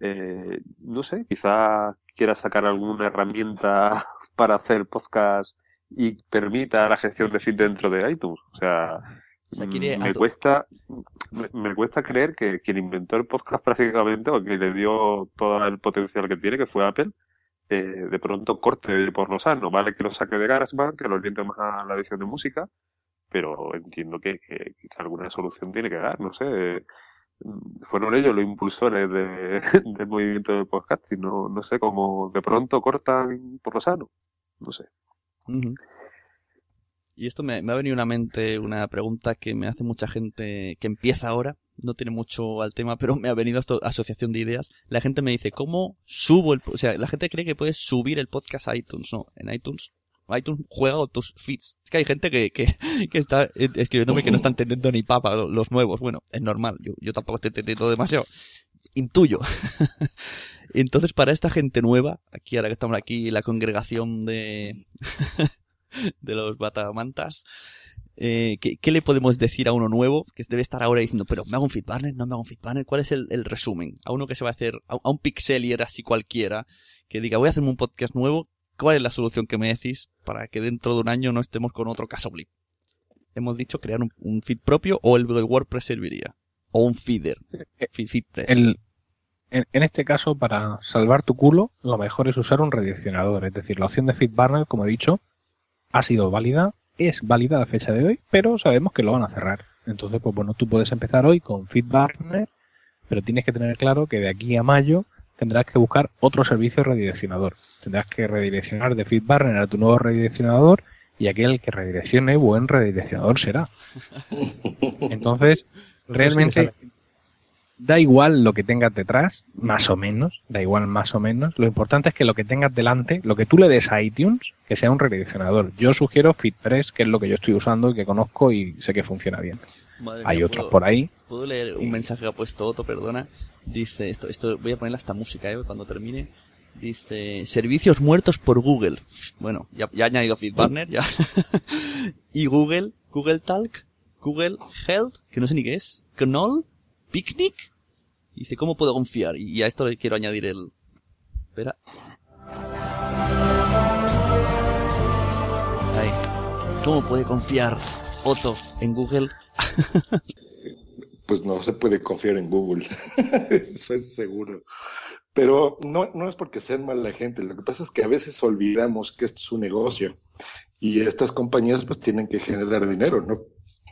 eh, no sé, quizá quiera sacar alguna herramienta <laughs> para hacer podcast y permita la gestión de feed dentro de iTunes. O sea, mm, me cuesta me, cuesta creer que quien inventó el podcast <laughs> prácticamente o que le dio todo el potencial que tiene, que fue Apple, eh, de pronto corte por lo sano. Vale que lo saque de GarageBand, que lo oriente más a la edición de música, pero entiendo que, alguna solución tiene que dar, no sé. Fueron ellos los impulsores de, <laughs> del movimiento del podcasting, no, no sé, cómo de pronto cortan por lo sano, no sé. Y esto me, me, ha venido a la mente una pregunta que me hace mucha gente que empieza ahora. No tiene mucho al tema, pero me ha venido esta asociación de ideas. La gente me dice, ¿cómo subo el... O sea, la gente cree que puedes subir el podcast a iTunes. No, en iTunes iTunes juega tus feeds. Es que hay gente que, que, <laughs> que está escribiéndome que no está entendiendo ni papa los nuevos. Bueno, es normal. Yo, yo tampoco estoy entendiendo demasiado. Intuyo. <laughs> Entonces, para esta gente nueva, aquí ahora que estamos aquí, la congregación de, <laughs> de los batamantas, eh, ¿qué, ¿qué, le podemos decir a uno nuevo que debe estar ahora diciendo, pero ¿me hago un feedbanner? ¿No me hago un feedbanner? ¿Cuál es el, el resumen? A uno que se va a hacer, a, a un pixelier así cualquiera, que diga, voy a hacerme un podcast nuevo, ¿cuál es la solución que me decís para que dentro de un año no estemos con otro caso blip? Hemos dicho crear un, feed propio o el WordPress serviría. O un feeder. Eh, Feedpress. El, en, en, este caso, para salvar tu culo, lo mejor es usar un redireccionador. Es decir, la opción de FeedBurner, como he dicho, ha sido válida, es válida a fecha de hoy, pero sabemos que lo van a cerrar. Entonces, pues bueno, tú puedes empezar hoy con FeedBurner, pero tienes que tener claro que de aquí a mayo tendrás que buscar otro servicio redireccionador. Tendrás que redireccionar de FeedBurner a tu nuevo redireccionador y aquel que redireccione buen redireccionador será. <laughs> Entonces, realmente da igual lo que tengas detrás, más o menos, da igual más o menos. Lo importante es que lo que tengas delante, lo que tú le des a iTunes, que sea un redireccionador. Yo sugiero FitPress, que es lo que yo estoy usando y que conozco y sé que funciona bien. Hay otros por ahí. ¿Puedo leer un mensaje que ha puesto Otto, perdona? Dice, esto, esto voy a ponerle hasta música, ¿eh? Cuando termine. Dice, servicios muertos por Google. Bueno, ya, ya ha añadido FitBurner, ya. <laughs> y Google, Google Talk, Google Health, que no sé ni qué es. Knoll, Picnic. Dice, ¿cómo puedo confiar? Y a esto le quiero añadir el... Espera. ¿Cómo puede confiar Otto en Google? <laughs> pues no se puede confiar en Google. <laughs> Eso es seguro. Pero no, no es porque sean mala gente. Lo que pasa es que a veces olvidamos que esto es un negocio. Y estas compañías pues tienen que generar dinero, ¿no?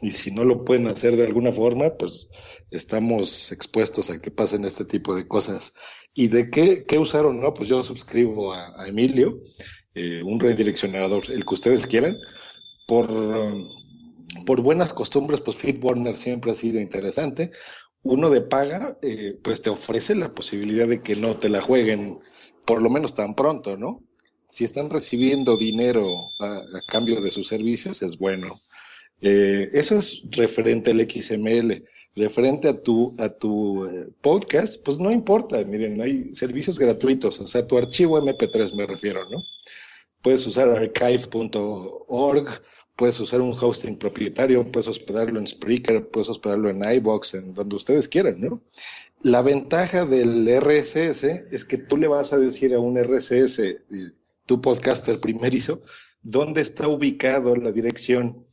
Y si no lo pueden hacer de alguna forma, pues estamos expuestos a que pasen este tipo de cosas. ¿Y de qué, qué usaron? No, pues yo suscribo a, Emilio, eh, un redireccionador, el que ustedes quieran, por, por buenas costumbres, pues FeedBurner siempre ha sido interesante. Uno de paga, eh, pues te ofrece la posibilidad de que no te la jueguen por lo menos tan pronto, ¿no? Si están recibiendo dinero a, a cambio de sus servicios, es bueno. Eh, eso es referente al XML. Referente a tu, a tu eh, podcast, pues no importa. Miren, hay servicios gratuitos, o sea, tu archivo MP3 me refiero, ¿no? Puedes usar archive.org, puedes usar un hosting propietario, puedes hospedarlo en Spreaker, puedes hospedarlo en iBox, en donde ustedes quieran, ¿no? La ventaja del RSS es que tú le vas a decir a un RSS, eh, tu podcaster primerizo, dónde está ubicado la dirección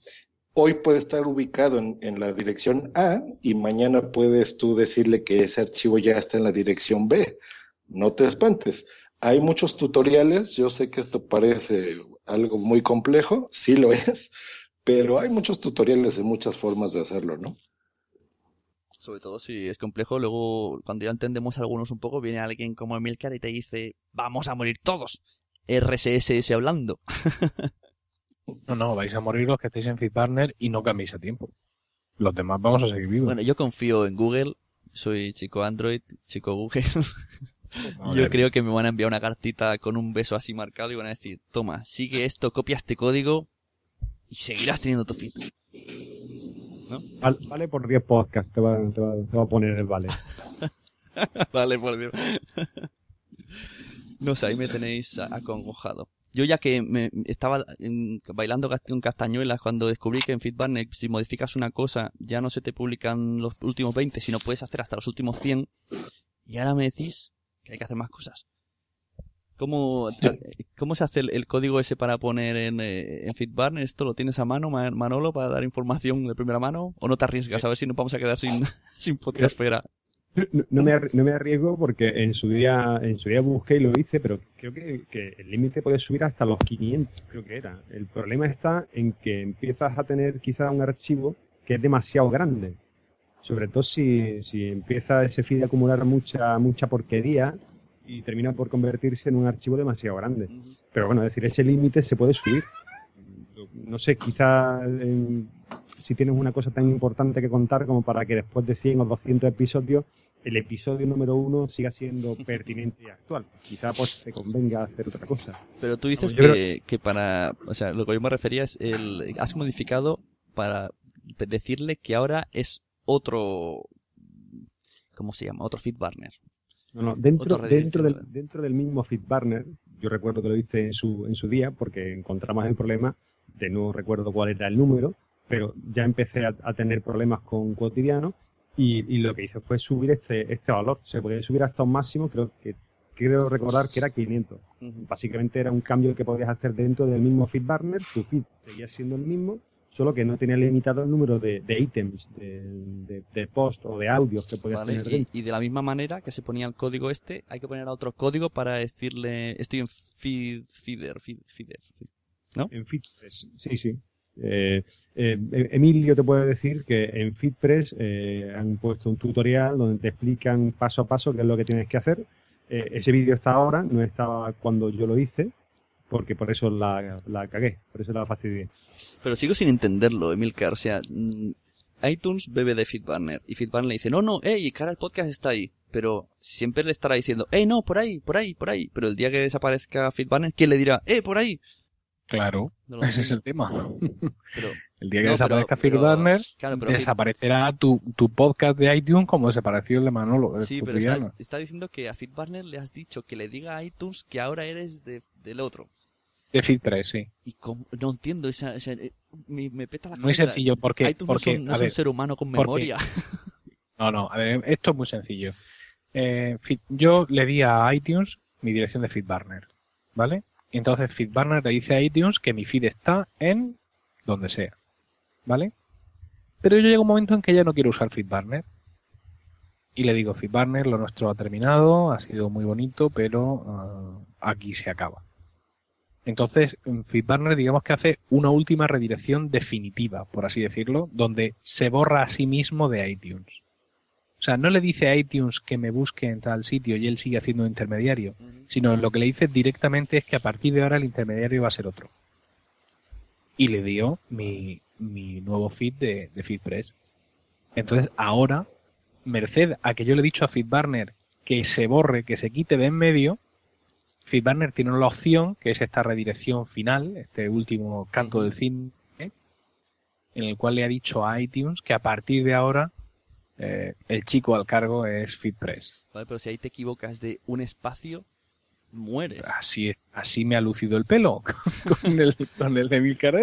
hoy puede estar ubicado en, la dirección A y mañana puedes tú decirle que ese archivo ya está en la dirección B. No te espantes. Hay muchos tutoriales, yo sé que esto parece algo muy complejo, sí lo es, pero hay muchos tutoriales y muchas formas de hacerlo, ¿no? Sobre todo si es complejo, luego cuando ya entendemos algunos un poco, viene alguien como Emilcar y te dice, vamos a morir todos. RSS hablando. <laughs> No, no, vais a morir los que estéis en FitPartner y no cambiéis a tiempo. Los demás vamos a seguir vivos. Bueno, yo confío en Google. Soy chico Android, chico Google. <laughs> yo creo que me van a enviar una cartita con un beso así marcado y van a decir, toma, sigue esto, copia este código y seguirás teniendo tu feed. ¿No? Vale, por 10 podcasts, te va, te, va, te va a poner el vale. <laughs> vale por 10. <laughs> no sé, ahí me tenéis acongojado. Yo ya que me estaba bailando con castañuelas cuando descubrí que en Feedback si modificas una cosa ya no se te publican los últimos 20, sino puedes hacer hasta los últimos 100. Y ahora me decís que hay que hacer más cosas. ¿Cómo, cómo se hace el, código ese para poner en, eh, en ¿Esto lo tienes a mano, Manolo, para dar información de primera mano? ¿O no te arriesgas? A ver si nos vamos a quedar sin, <laughs> sin podcastfera. No, me, no, me, arriesgo porque en su día en su día busqué y lo hice, pero creo que, que el límite puede subir hasta los 500, creo que era. El problema está en que empiezas a tener quizás un archivo que es demasiado grande. Sobre todo si, si empieza ese feed a acumular mucha, mucha porquería y termina por convertirse en un archivo demasiado grande. Pero bueno, es decir, ese límite se puede subir. No sé, quizá si tienes una cosa tan importante que contar como para que después de 100 o 200 episodios el episodio número uno siga siendo <laughs> pertinente y actual. Quizá pues te convenga hacer otra cosa. Pero tú dices que, que, para, o sea, lo que yo me refería es el, has modificado para decirle que ahora es otro, ¿cómo se llama? Otro feedburner. No, no, dentro, dentro, del, dentro del mismo feedburner, yo recuerdo que lo hice en su, en su día porque encontramos el problema, de no recuerdo cuál era el número, pero ya empecé a, tener problemas con cotidiano y, lo que hice fue subir este, este valor. Se podía subir hasta un máximo, creo que quiero recordar que era 500. Básicamente era un cambio que podías hacer dentro del mismo feedburner, tu feed seguía siendo el mismo, solo que no tenía limitado el número de, de ítems, de, de, post o de audios que podías tener. Y, y, de la misma manera que se ponía el código este, hay que poner otro código para decirle, estoy en feed, feeder, feeder, ¿no? En FeedPress, sí, sí. Eh, eh, Emilio te puede decir que en FeedPress eh, han puesto un tutorial donde te explican paso a paso qué es lo que tienes que hacer. ese vídeo está ahora, no estaba cuando yo lo hice, porque por eso la, cagué, por eso la fastidié. Pero sigo sin entenderlo, Emilcar. O sea, mm, iTunes bebe de FeedBurner y FeedBurner le dice, no, no, hey, cara, el podcast está ahí. Pero siempre le estará diciendo, hey, no, por ahí, por ahí, por ahí. Pero el día que desaparezca FeedBurner, ¿quién le dirá, eh, por ahí? Claro, ese es el tema. <laughs> el día que desaparezca FeedBurner, desaparecerá tu, tu, podcast de iTunes como desapareció el de Manolo. Sí, pero está, está, diciendo que a FeedBurner le has dicho que le diga a iTunes que ahora eres de, del otro. De FeedPress, sí. Y no entiendo, esa, eh, me, me, peta la Muy sencillo, porque... porque no, es un ser humano con memoria. <laughs> No, no, a ver, esto es muy sencillo. Eh, yo le di a iTunes mi dirección de FeedBurner, ¿vale? Entonces FeedBurner le dice a iTunes que mi feed está en donde sea, ¿vale? Pero yo llego un momento en que ya no quiero usar FeedBurner. Y le digo, FeedBurner, lo nuestro ha terminado, ha sido muy bonito, pero ah, aquí se acaba. Entonces, FeedBurner digamos que hace una última redirección definitiva, por así decirlo, donde se borra a sí mismo de iTunes. O sea, no le dice a iTunes que me busque en tal sitio y él sigue haciendo intermediario, sino lo que le dice directamente es que a partir de ahora el intermediario va a ser otro. Y le dio mi, nuevo feed de, de FeedPress. Entonces, ahora, merced a que yo le he dicho a FeedBurner que se borre, que se quite de en medio, FeedBurner tiene la opción, que es esta redirección final, este último canto del cine, en el cual le ha dicho a iTunes que a partir de ahora eh, el chico al cargo es FeedPress. Vale, pero si ahí te equivocas de un espacio, muere. Así, así me ha lucido el pelo <laughs> con el, con el de Milcar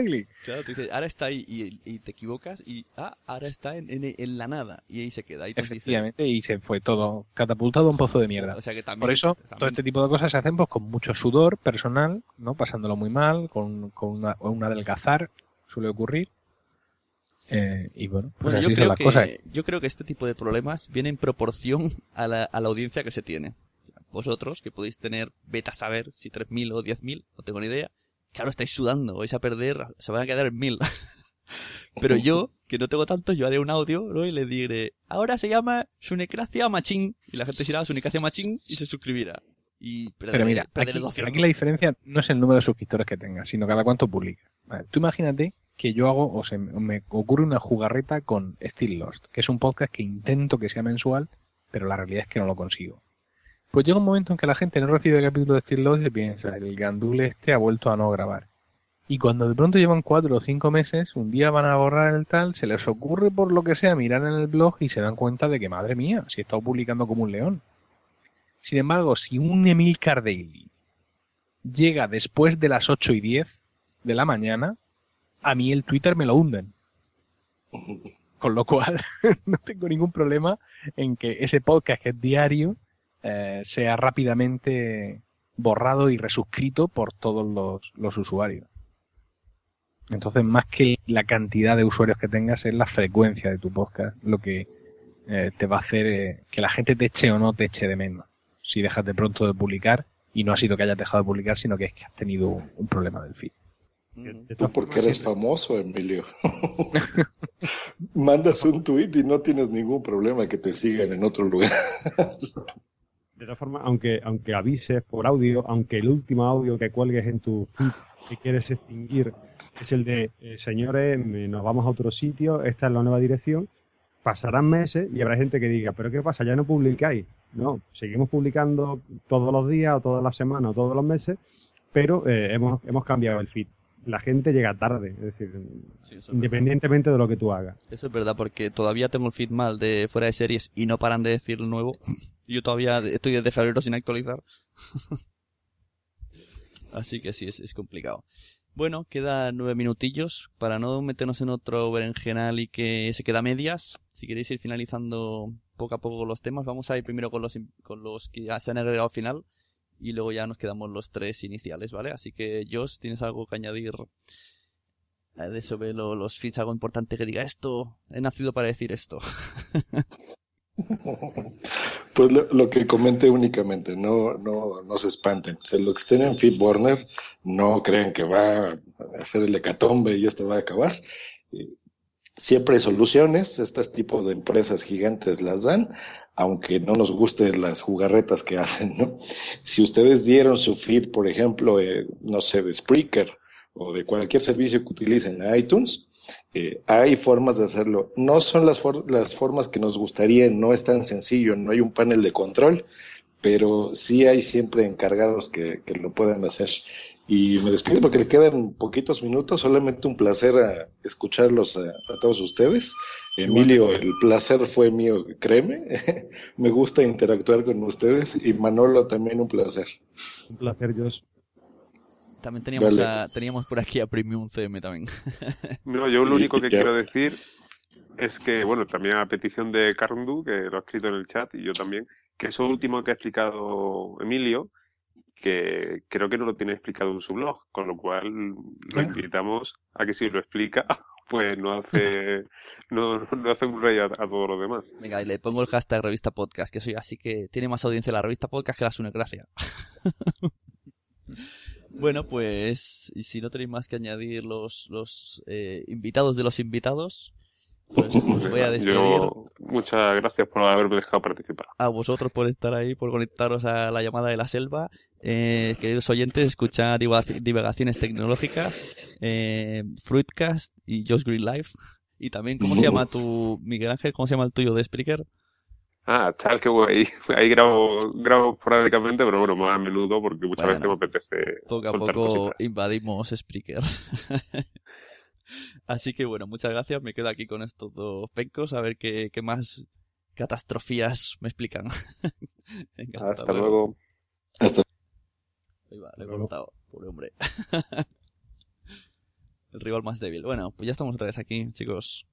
Claro, tú dices, ahora está ahí y, te equivocas y ah, ahora está en, en, la nada y ahí se queda. Efectivamente, y se fue todo catapultado a un pozo de mierda. O sea que también, Por eso, todo este tipo de cosas se hacen pues, con mucho sudor personal, no pasándolo muy mal, con, con una, un adelgazar, suele ocurrir. Eh, y bueno, pues así yo, creo que, yo creo que este tipo de problemas vienen en proporción a la, a la audiencia que se tiene vosotros, que podéis tener, beta saber si 3.000 o 10.000, no tengo ni idea, claro, estáis sudando, vais a perder, se van a quedar en 1.000. <laughs> Pero yo, que no tengo tantos, yo haré un audio, ¿no? Y le diré, ahora se llama Sunecracia Machín. Y la gente dirá Sunecracia Machín y se suscribirá. Y Pero mira, aquí, la diferencia no es el número de suscriptores que tenga, sino cada cuánto publica. tú imagínate que yo hago, o se me ocurre una jugarreta con Still Lost, que es un podcast que intento que sea mensual, pero la realidad es que no lo consigo. Pues llega un momento en que la gente no recibe el capítulo de Steel Lost y piensa, el gandule este ha vuelto a no grabar. Y cuando de pronto llevan cuatro o cinco meses, un día van a borrar el tal, se les ocurre por lo que sea mirar en el blog y se dan cuenta de que, madre mía, si he estado publicando como un león. Sin embargo, si un Emil Daily llega después de las 8 y 10 de la mañana, a mí el Twitter me lo hunden. <laughs> Con lo cual, <laughs> no tengo ningún problema en que ese podcast que es diario eh, sea rápidamente borrado y resuscrito por todos los, los usuarios. Entonces, más que la cantidad de usuarios que tengas, es la frecuencia de tu podcast lo que, eh, te va a hacer eh, que la gente te eche o no te eche de menos. Si dejas de pronto de publicar y no ha sido que hayas dejado de publicar, sino que es que has tenido un problema del feed. Tú porque eres famoso, Emilio. <laughs> <laughs> Mandas un tweet y no tienes ningún problema que te sigan en otro lugar. <laughs> de todas formas, aunque, aunque avises por audio, aunque el último audio que cuelgues en tu feed que quieres extinguir es el de, eh, señores, nos vamos a otro sitio, esta es la nueva dirección, pasarán meses y habrá gente que diga, pero ¿qué pasa? Ya no publicáis. No, seguimos publicando todos los días o todas las semanas o todos los meses, pero eh, hemos, hemos cambiado el feed la gente llega tarde, es decir, independientemente de lo que tú hagas. Eso es verdad, porque todavía tengo el feed mal de fuera de series y no paran de decir lo nuevo. <laughs> Yo todavía estoy desde febrero sin actualizar. <laughs> Así que sí, es, es complicado. Bueno, queda nueve minutillos para no meternos en otro berenjenal y que se queda a medias. Si queréis ir finalizando poco a poco los temas, vamos a ir primero con los, con los que ya se han agregado al final y luego ya nos quedamos los tres iniciales, ¿vale? Así que, Josh, ¿tienes algo que añadir eh, de sobre los feeds? Algo importante que diga esto, he nacido para decir esto. <laughs> Pues lo, que comenté únicamente, no, no, no se espanten. O sea, los que estén en FeedBurner no crean que va a hacer el hecatombe y esto va a acabar. Siempre hay soluciones, este tipo de empresas gigantes las dan, aunque no nos gusten las jugarretas que <laughs> hacen, ¿no? Si ustedes dieron su feed, por ejemplo, eh, no sé, de Spreaker o de cualquier servicio que utilicen iTunes, eh, hay formas de hacerlo. No son las, las formas que nos gustaría, no es tan sencillo, no hay un panel de control, pero sí hay siempre encargados que, que lo puedan hacer. Y me despido porque le quedan poquitos minutos. Solamente un placer a escucharlos a, todos ustedes. Emilio, el placer fue mío, créeme. <laughs> me gusta interactuar con ustedes. Y Manolo, también un placer. Un placer, Josh. También teníamos, teníamos por aquí a Premium CM también. <laughs> no, yo lo único que quiero decir es que, bueno, también a petición de Carndu, que lo ha escrito en el chat, y yo también, que eso último que ha explicado Emilio, que creo que no lo tiene explicado en su blog, con lo cual lo invitamos a que si lo explica, <laughs> pues no hace, <laughs> no, no hace un rey a, todos los demás. Venga, y le pongo el hashtag revista podcast, que soy así que tiene más audiencia la revista podcast que la Sune Gracia. <laughs> bueno, pues, y si no tenéis más que añadir los, los eh, invitados de los invitados, pues <laughs> os voy a despedir. muchas gracias por haberme dejado participar. A vosotros por estar ahí, por conectaros a la llamada de la selva. Eh, queridos oyentes, escuchad divagaciones tecnológicas, eh, Fruitcast y Just Green Life. Y también, ¿cómo se llama tu, Miguel Ángel? ¿Cómo se llama el tuyo de Spreaker? Ah, tal que ahí, <laughs> ahí grabo, grabo esporádicamente, pero bueno, más a menudo porque muchas veces me apetece. Poco a poco invadimos Spreaker. <laughs> Así que bueno, muchas gracias. Me quedo aquí con estos dos pencos a ver qué, qué más catastrofías me explican. <laughs> hasta, luego. Hasta Ahí va, le he cortado, pobre hombre. <laughs> El rival más débil. Bueno, pues ya estamos otra vez aquí, chicos.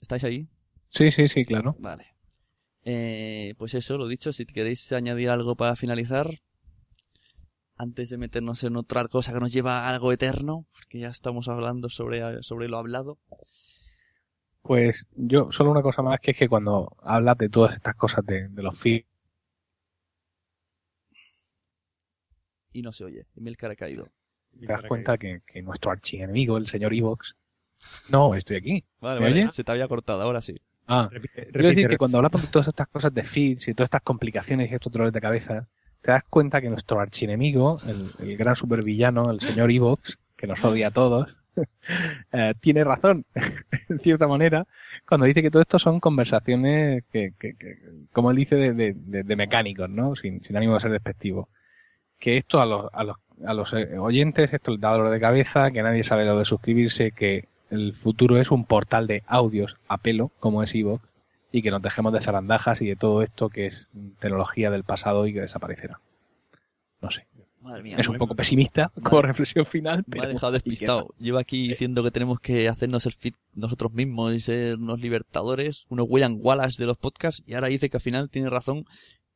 ¿Estáis ahí? Sí, sí, sí, claro. Vale. Eh, pues eso, lo dicho, si queréis añadir algo para finalizar, antes de meternos en otra cosa que nos lleva a algo eterno, porque ya estamos hablando sobre, sobre lo hablado. Pues yo, solo una cosa más, que es que cuando hablas de todas estas cosas de, los feeds... Y no se oye, Emilcar ha caído. Te das cuenta que, que nuestro archienemigo, el señor Evox... No, estoy aquí. Vale, vale, se te había cortado, ahora sí. Ah, quiero decir que cuando hablamos de todas estas cosas de feeds y todas estas complicaciones y estos dolores de cabeza, te das cuenta que nuestro archienemigo, el, el gran supervillano, el señor Evox, que nos odia a todos, <laughs> eh, tiene razón, <laughs> en cierta manera, cuando dice que todo esto son conversaciones que, que, como él dice, de, de, de, mecánicos, ¿no? Sin, sin, ánimo de ser despectivo. Que esto a los, a los, a los eh, oyentes, esto les da dolor de cabeza, que nadie sabe lo de suscribirse, que el futuro es un portal de audios a pelo, como es Evox, y que nos dejemos de zarandajas y de todo esto que es tecnología del pasado y que desaparecerá. No sé. es un poco pesimista como reflexión final. Me ha dejado despistado. Lleva aquí diciendo que tenemos que hacernos el fit nosotros mismos y ser unos libertadores, unos William Wallace de los podcasts, y ahora dice que al final tiene razón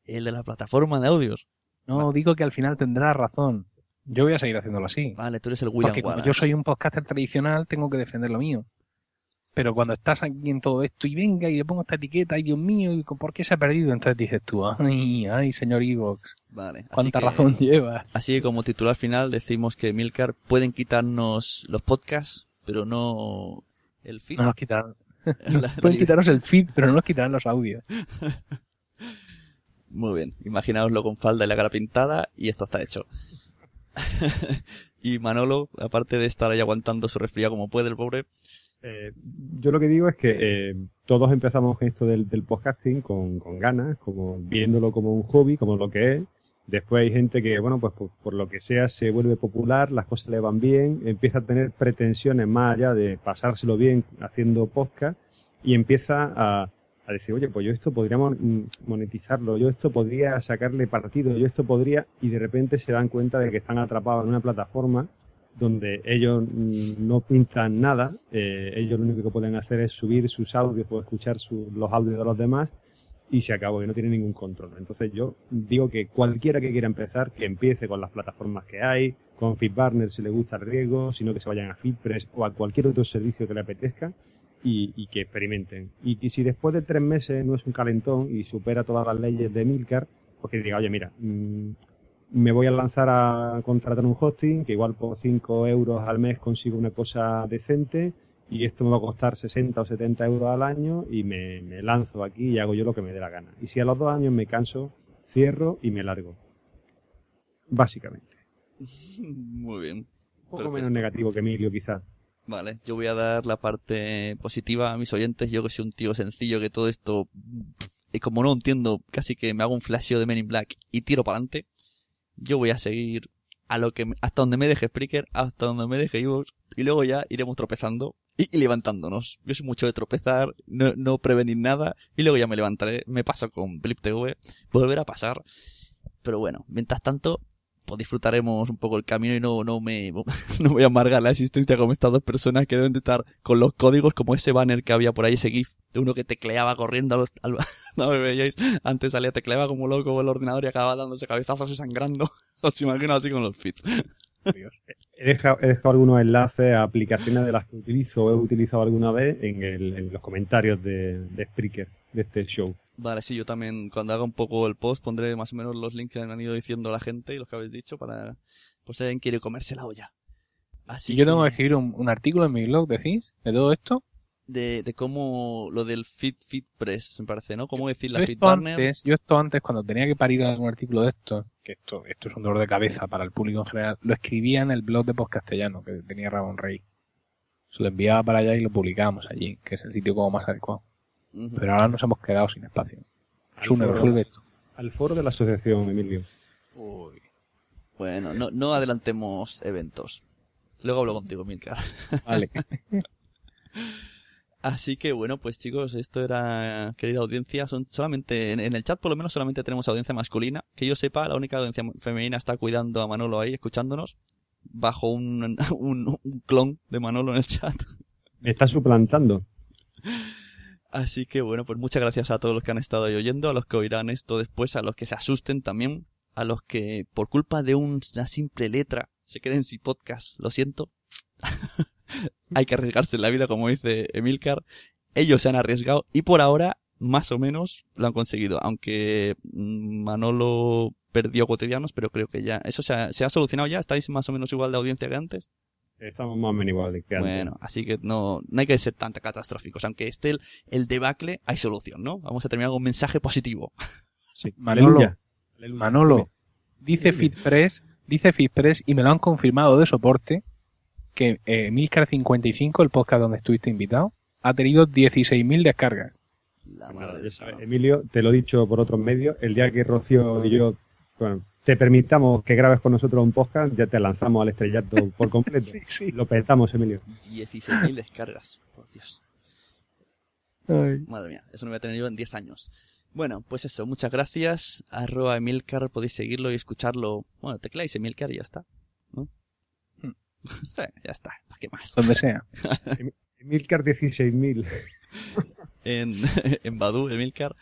el de la plataforma de audios. No, digo que al final tendrá razón. Yo voy a seguir haciéndolo así. Vale, tú eres el William Porque Wallace. yo soy un podcaster tradicional, tengo que defender lo mío pero cuando estás aquí en todo esto y venga y le pongo esta etiqueta, ay Dios mío, ¿y ¿por qué se ha perdido? Entonces dices tú, ay, ay, señor Evox, vale, cuánta razón lleva. Así que como titular final decimos que Milcar pueden quitarnos los podcasts, pero no el feed. No nos quitarán. <laughs> pueden quitarnos el feed, pero no nos quitarán los audios. <laughs> Muy bien, imaginaoslo con falda y la cara pintada y esto está hecho. <laughs> y Manolo, aparte de estar ahí aguantando su resfriado como puede el pobre, eh, yo lo que digo es que eh, todos empezamos esto del, podcasting con, ganas, como viéndolo como un hobby, como lo que es. Después hay gente que, bueno, pues por, lo que sea se vuelve popular, las cosas le van bien, empieza a tener pretensiones más allá de pasárselo bien haciendo podcast y empieza a, a decir, oye, pues yo esto podría monetizarlo, yo esto podría sacarle partido, yo esto podría, y de repente se dan cuenta de que están atrapados en una plataforma donde ellos no pintan nada, eh, ellos lo único que pueden hacer es subir sus audios o escuchar los audios de los demás y se acabó, y no tienen ningún control. Entonces yo digo que cualquiera que quiera empezar, que empiece con las plataformas que hay, con FeedBurner si le gusta el riesgo, sino que se vayan a FeedPress o a cualquier otro servicio que le apetezca y, que experimenten. Y, si después de tres meses no es un calentón y supera todas las leyes de Milcar, pues que diga, oye, mira, mm, me voy a lanzar a contratar un hosting, que igual por 5 euros al mes consigo una cosa decente y esto me va a costar 60 o 70 euros al año y me, lanzo aquí y hago yo lo que me dé la gana. Y si a los dos años me canso, cierro y me largo. Básicamente. <laughs> Muy bien. Un poco menos negativo que Emilio, quizás. Vale, yo voy a dar la parte positiva a mis oyentes. Yo que soy un tío sencillo, que todo esto, y como no entiendo, casi que me hago un flasheo de Men in Black y tiro para adelante yo voy a seguir a lo que hasta donde me deje Spreaker, hasta donde me deje Evox, y luego ya iremos tropezando y, levantándonos. Yo soy mucho de tropezar, no, no, prevenir nada, y luego ya me levantaré, me paso con Blip TV, volver a pasar. Pero bueno, mientras tanto, pues disfrutaremos un poco el camino y no, no me <laughs> no voy a amargar la existencia como estas dos personas que deben de estar con los códigos como ese banner que había por ahí, ese GIF de uno que tecleaba corriendo a los, al, <laughs> no me veíais, antes salía tecleaba como loco el ordenador y acababa dándose cabezazos y sangrando. <laughs> Os imagino así con los fits. He dejado, algunos enlaces a aplicaciones de las que utilizo o he utilizado alguna vez en, los comentarios de, de Spreaker de este show. Vale, sí, yo también cuando haga un poco el post pondré más o menos los links que han ido diciendo la gente y los que habéis dicho para por si alguien quiere comerse la olla. Así yo tengo que escribir un, artículo en mi blog, decís, de todo esto. De, de cómo lo del Fit Fit Press, me parece, ¿no? Cómo decir la Fit Partner. Yo esto antes, cuando tenía que parir algún artículo de esto, que esto, esto es un dolor de cabeza para el público en general, lo escribía en el blog de Post Castellano, que tenía Ramón Rey. Se lo enviaba para allá y lo publicábamos allí, que es el sitio como más adecuado. Pero ahora nos hemos quedado sin espacio. Sune, resuelve esto. Al foro de la asociación, Emilio. Uy. Bueno, no, no adelantemos eventos. Luego hablo contigo, Milka. Vale. <laughs> Así que bueno, pues chicos, esto era, querida audiencia, son solamente, en, el chat por lo menos solamente tenemos audiencia masculina. Que yo sepa, la única audiencia femenina está cuidando a Manolo ahí, escuchándonos, bajo un, <laughs> un, un clon de Manolo en el chat. Me está suplantando. <laughs> Así que bueno, pues muchas gracias a todos los que han estado ahí oyendo, a los que oirán esto después, a los que se asusten también, a los que por culpa de una simple letra se queden sin podcast, lo siento. <laughs> Hay que arriesgarse en la vida, como dice Emilcar. Ellos se han arriesgado y por ahora, más o menos, lo han conseguido. Aunque Manolo perdió cotidianos, pero creo que ya, eso se ha, se ha solucionado ya. ¿Estáis más o menos igual de audiencia que antes? Estamos más o menos igual que antes. Bueno, así que no, no hay que ser tan catastróficos. Aunque esté el, debacle, hay solución, ¿no? Vamos a terminar con un mensaje positivo. Sí. <laughs> Manolo, Manolo, dice FitPress, dice FitPress y me lo han confirmado de soporte que eh, Milcar55, el podcast donde estuviste invitado, ha tenido 16.000 descargas. Emilio, te lo he dicho por otros medios, el día que Rocío y yo bueno, te permitamos que grabes con nosotros un podcast, ya te lanzamos al estrellato <laughs> por completo. sí, sí. Lo petamos, Emilio. 16.000 descargas, por Dios. Madre mía, eso no voy a tener yo en 10 años. Bueno, pues eso, muchas gracias. Arroba Emilcar, podéis seguirlo y escucharlo. Bueno, tecláis Emilcar y ya está. ¿no? Hmm. <laughs> ya está, ¿para qué más? Donde sea. <laughs> Emilcar 16.000. en, en Badu, Emilcar.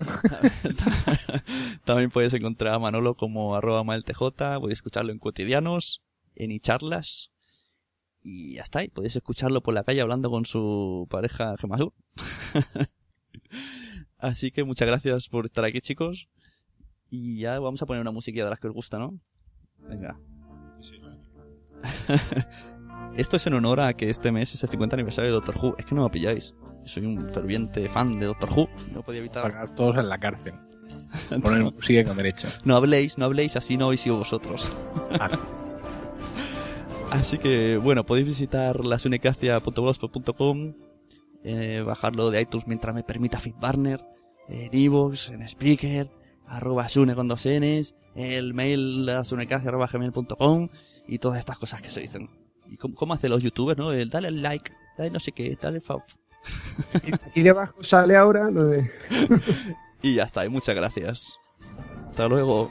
<laughs> También puedes encontrar a Manolo como arroba maltj, puedes escucharlo en cotidianos, en charlas Y ya está, y podéis escucharlo por la calle hablando con su pareja Gemasur. <laughs> Así que muchas gracias por estar aquí, chicos. Y ya vamos a poner una musiquilla de las que os gusta, ¿no? Venga. <laughs> Esto es en honor a que este mes es el 50 aniversario de Doctor Who. Es que no me pilláis. Soy un ferviente fan de Doctor Who. No podía evitar. Pagar todos en la cárcel. <laughs> Poner sigue con derecho. No habléis, no habléis, así no habéis sido vosotros. <laughs> así que, bueno, podéis visitar lasunecracia.blogspot.com, eh, bajarlo de iTunes mientras me permita Fitbarner, en Evox, en Spreaker, arroba sune con dos Ns, el mail asunecracia.gmail.com y todas estas cosas que se dicen. ¿Y cómo, hacen los youtubers, no? El dale al like, dale no sé qué, dale fav. <laughs> Y debajo sale ahora lo de... <laughs> y ya está, y muchas gracias. Hasta luego.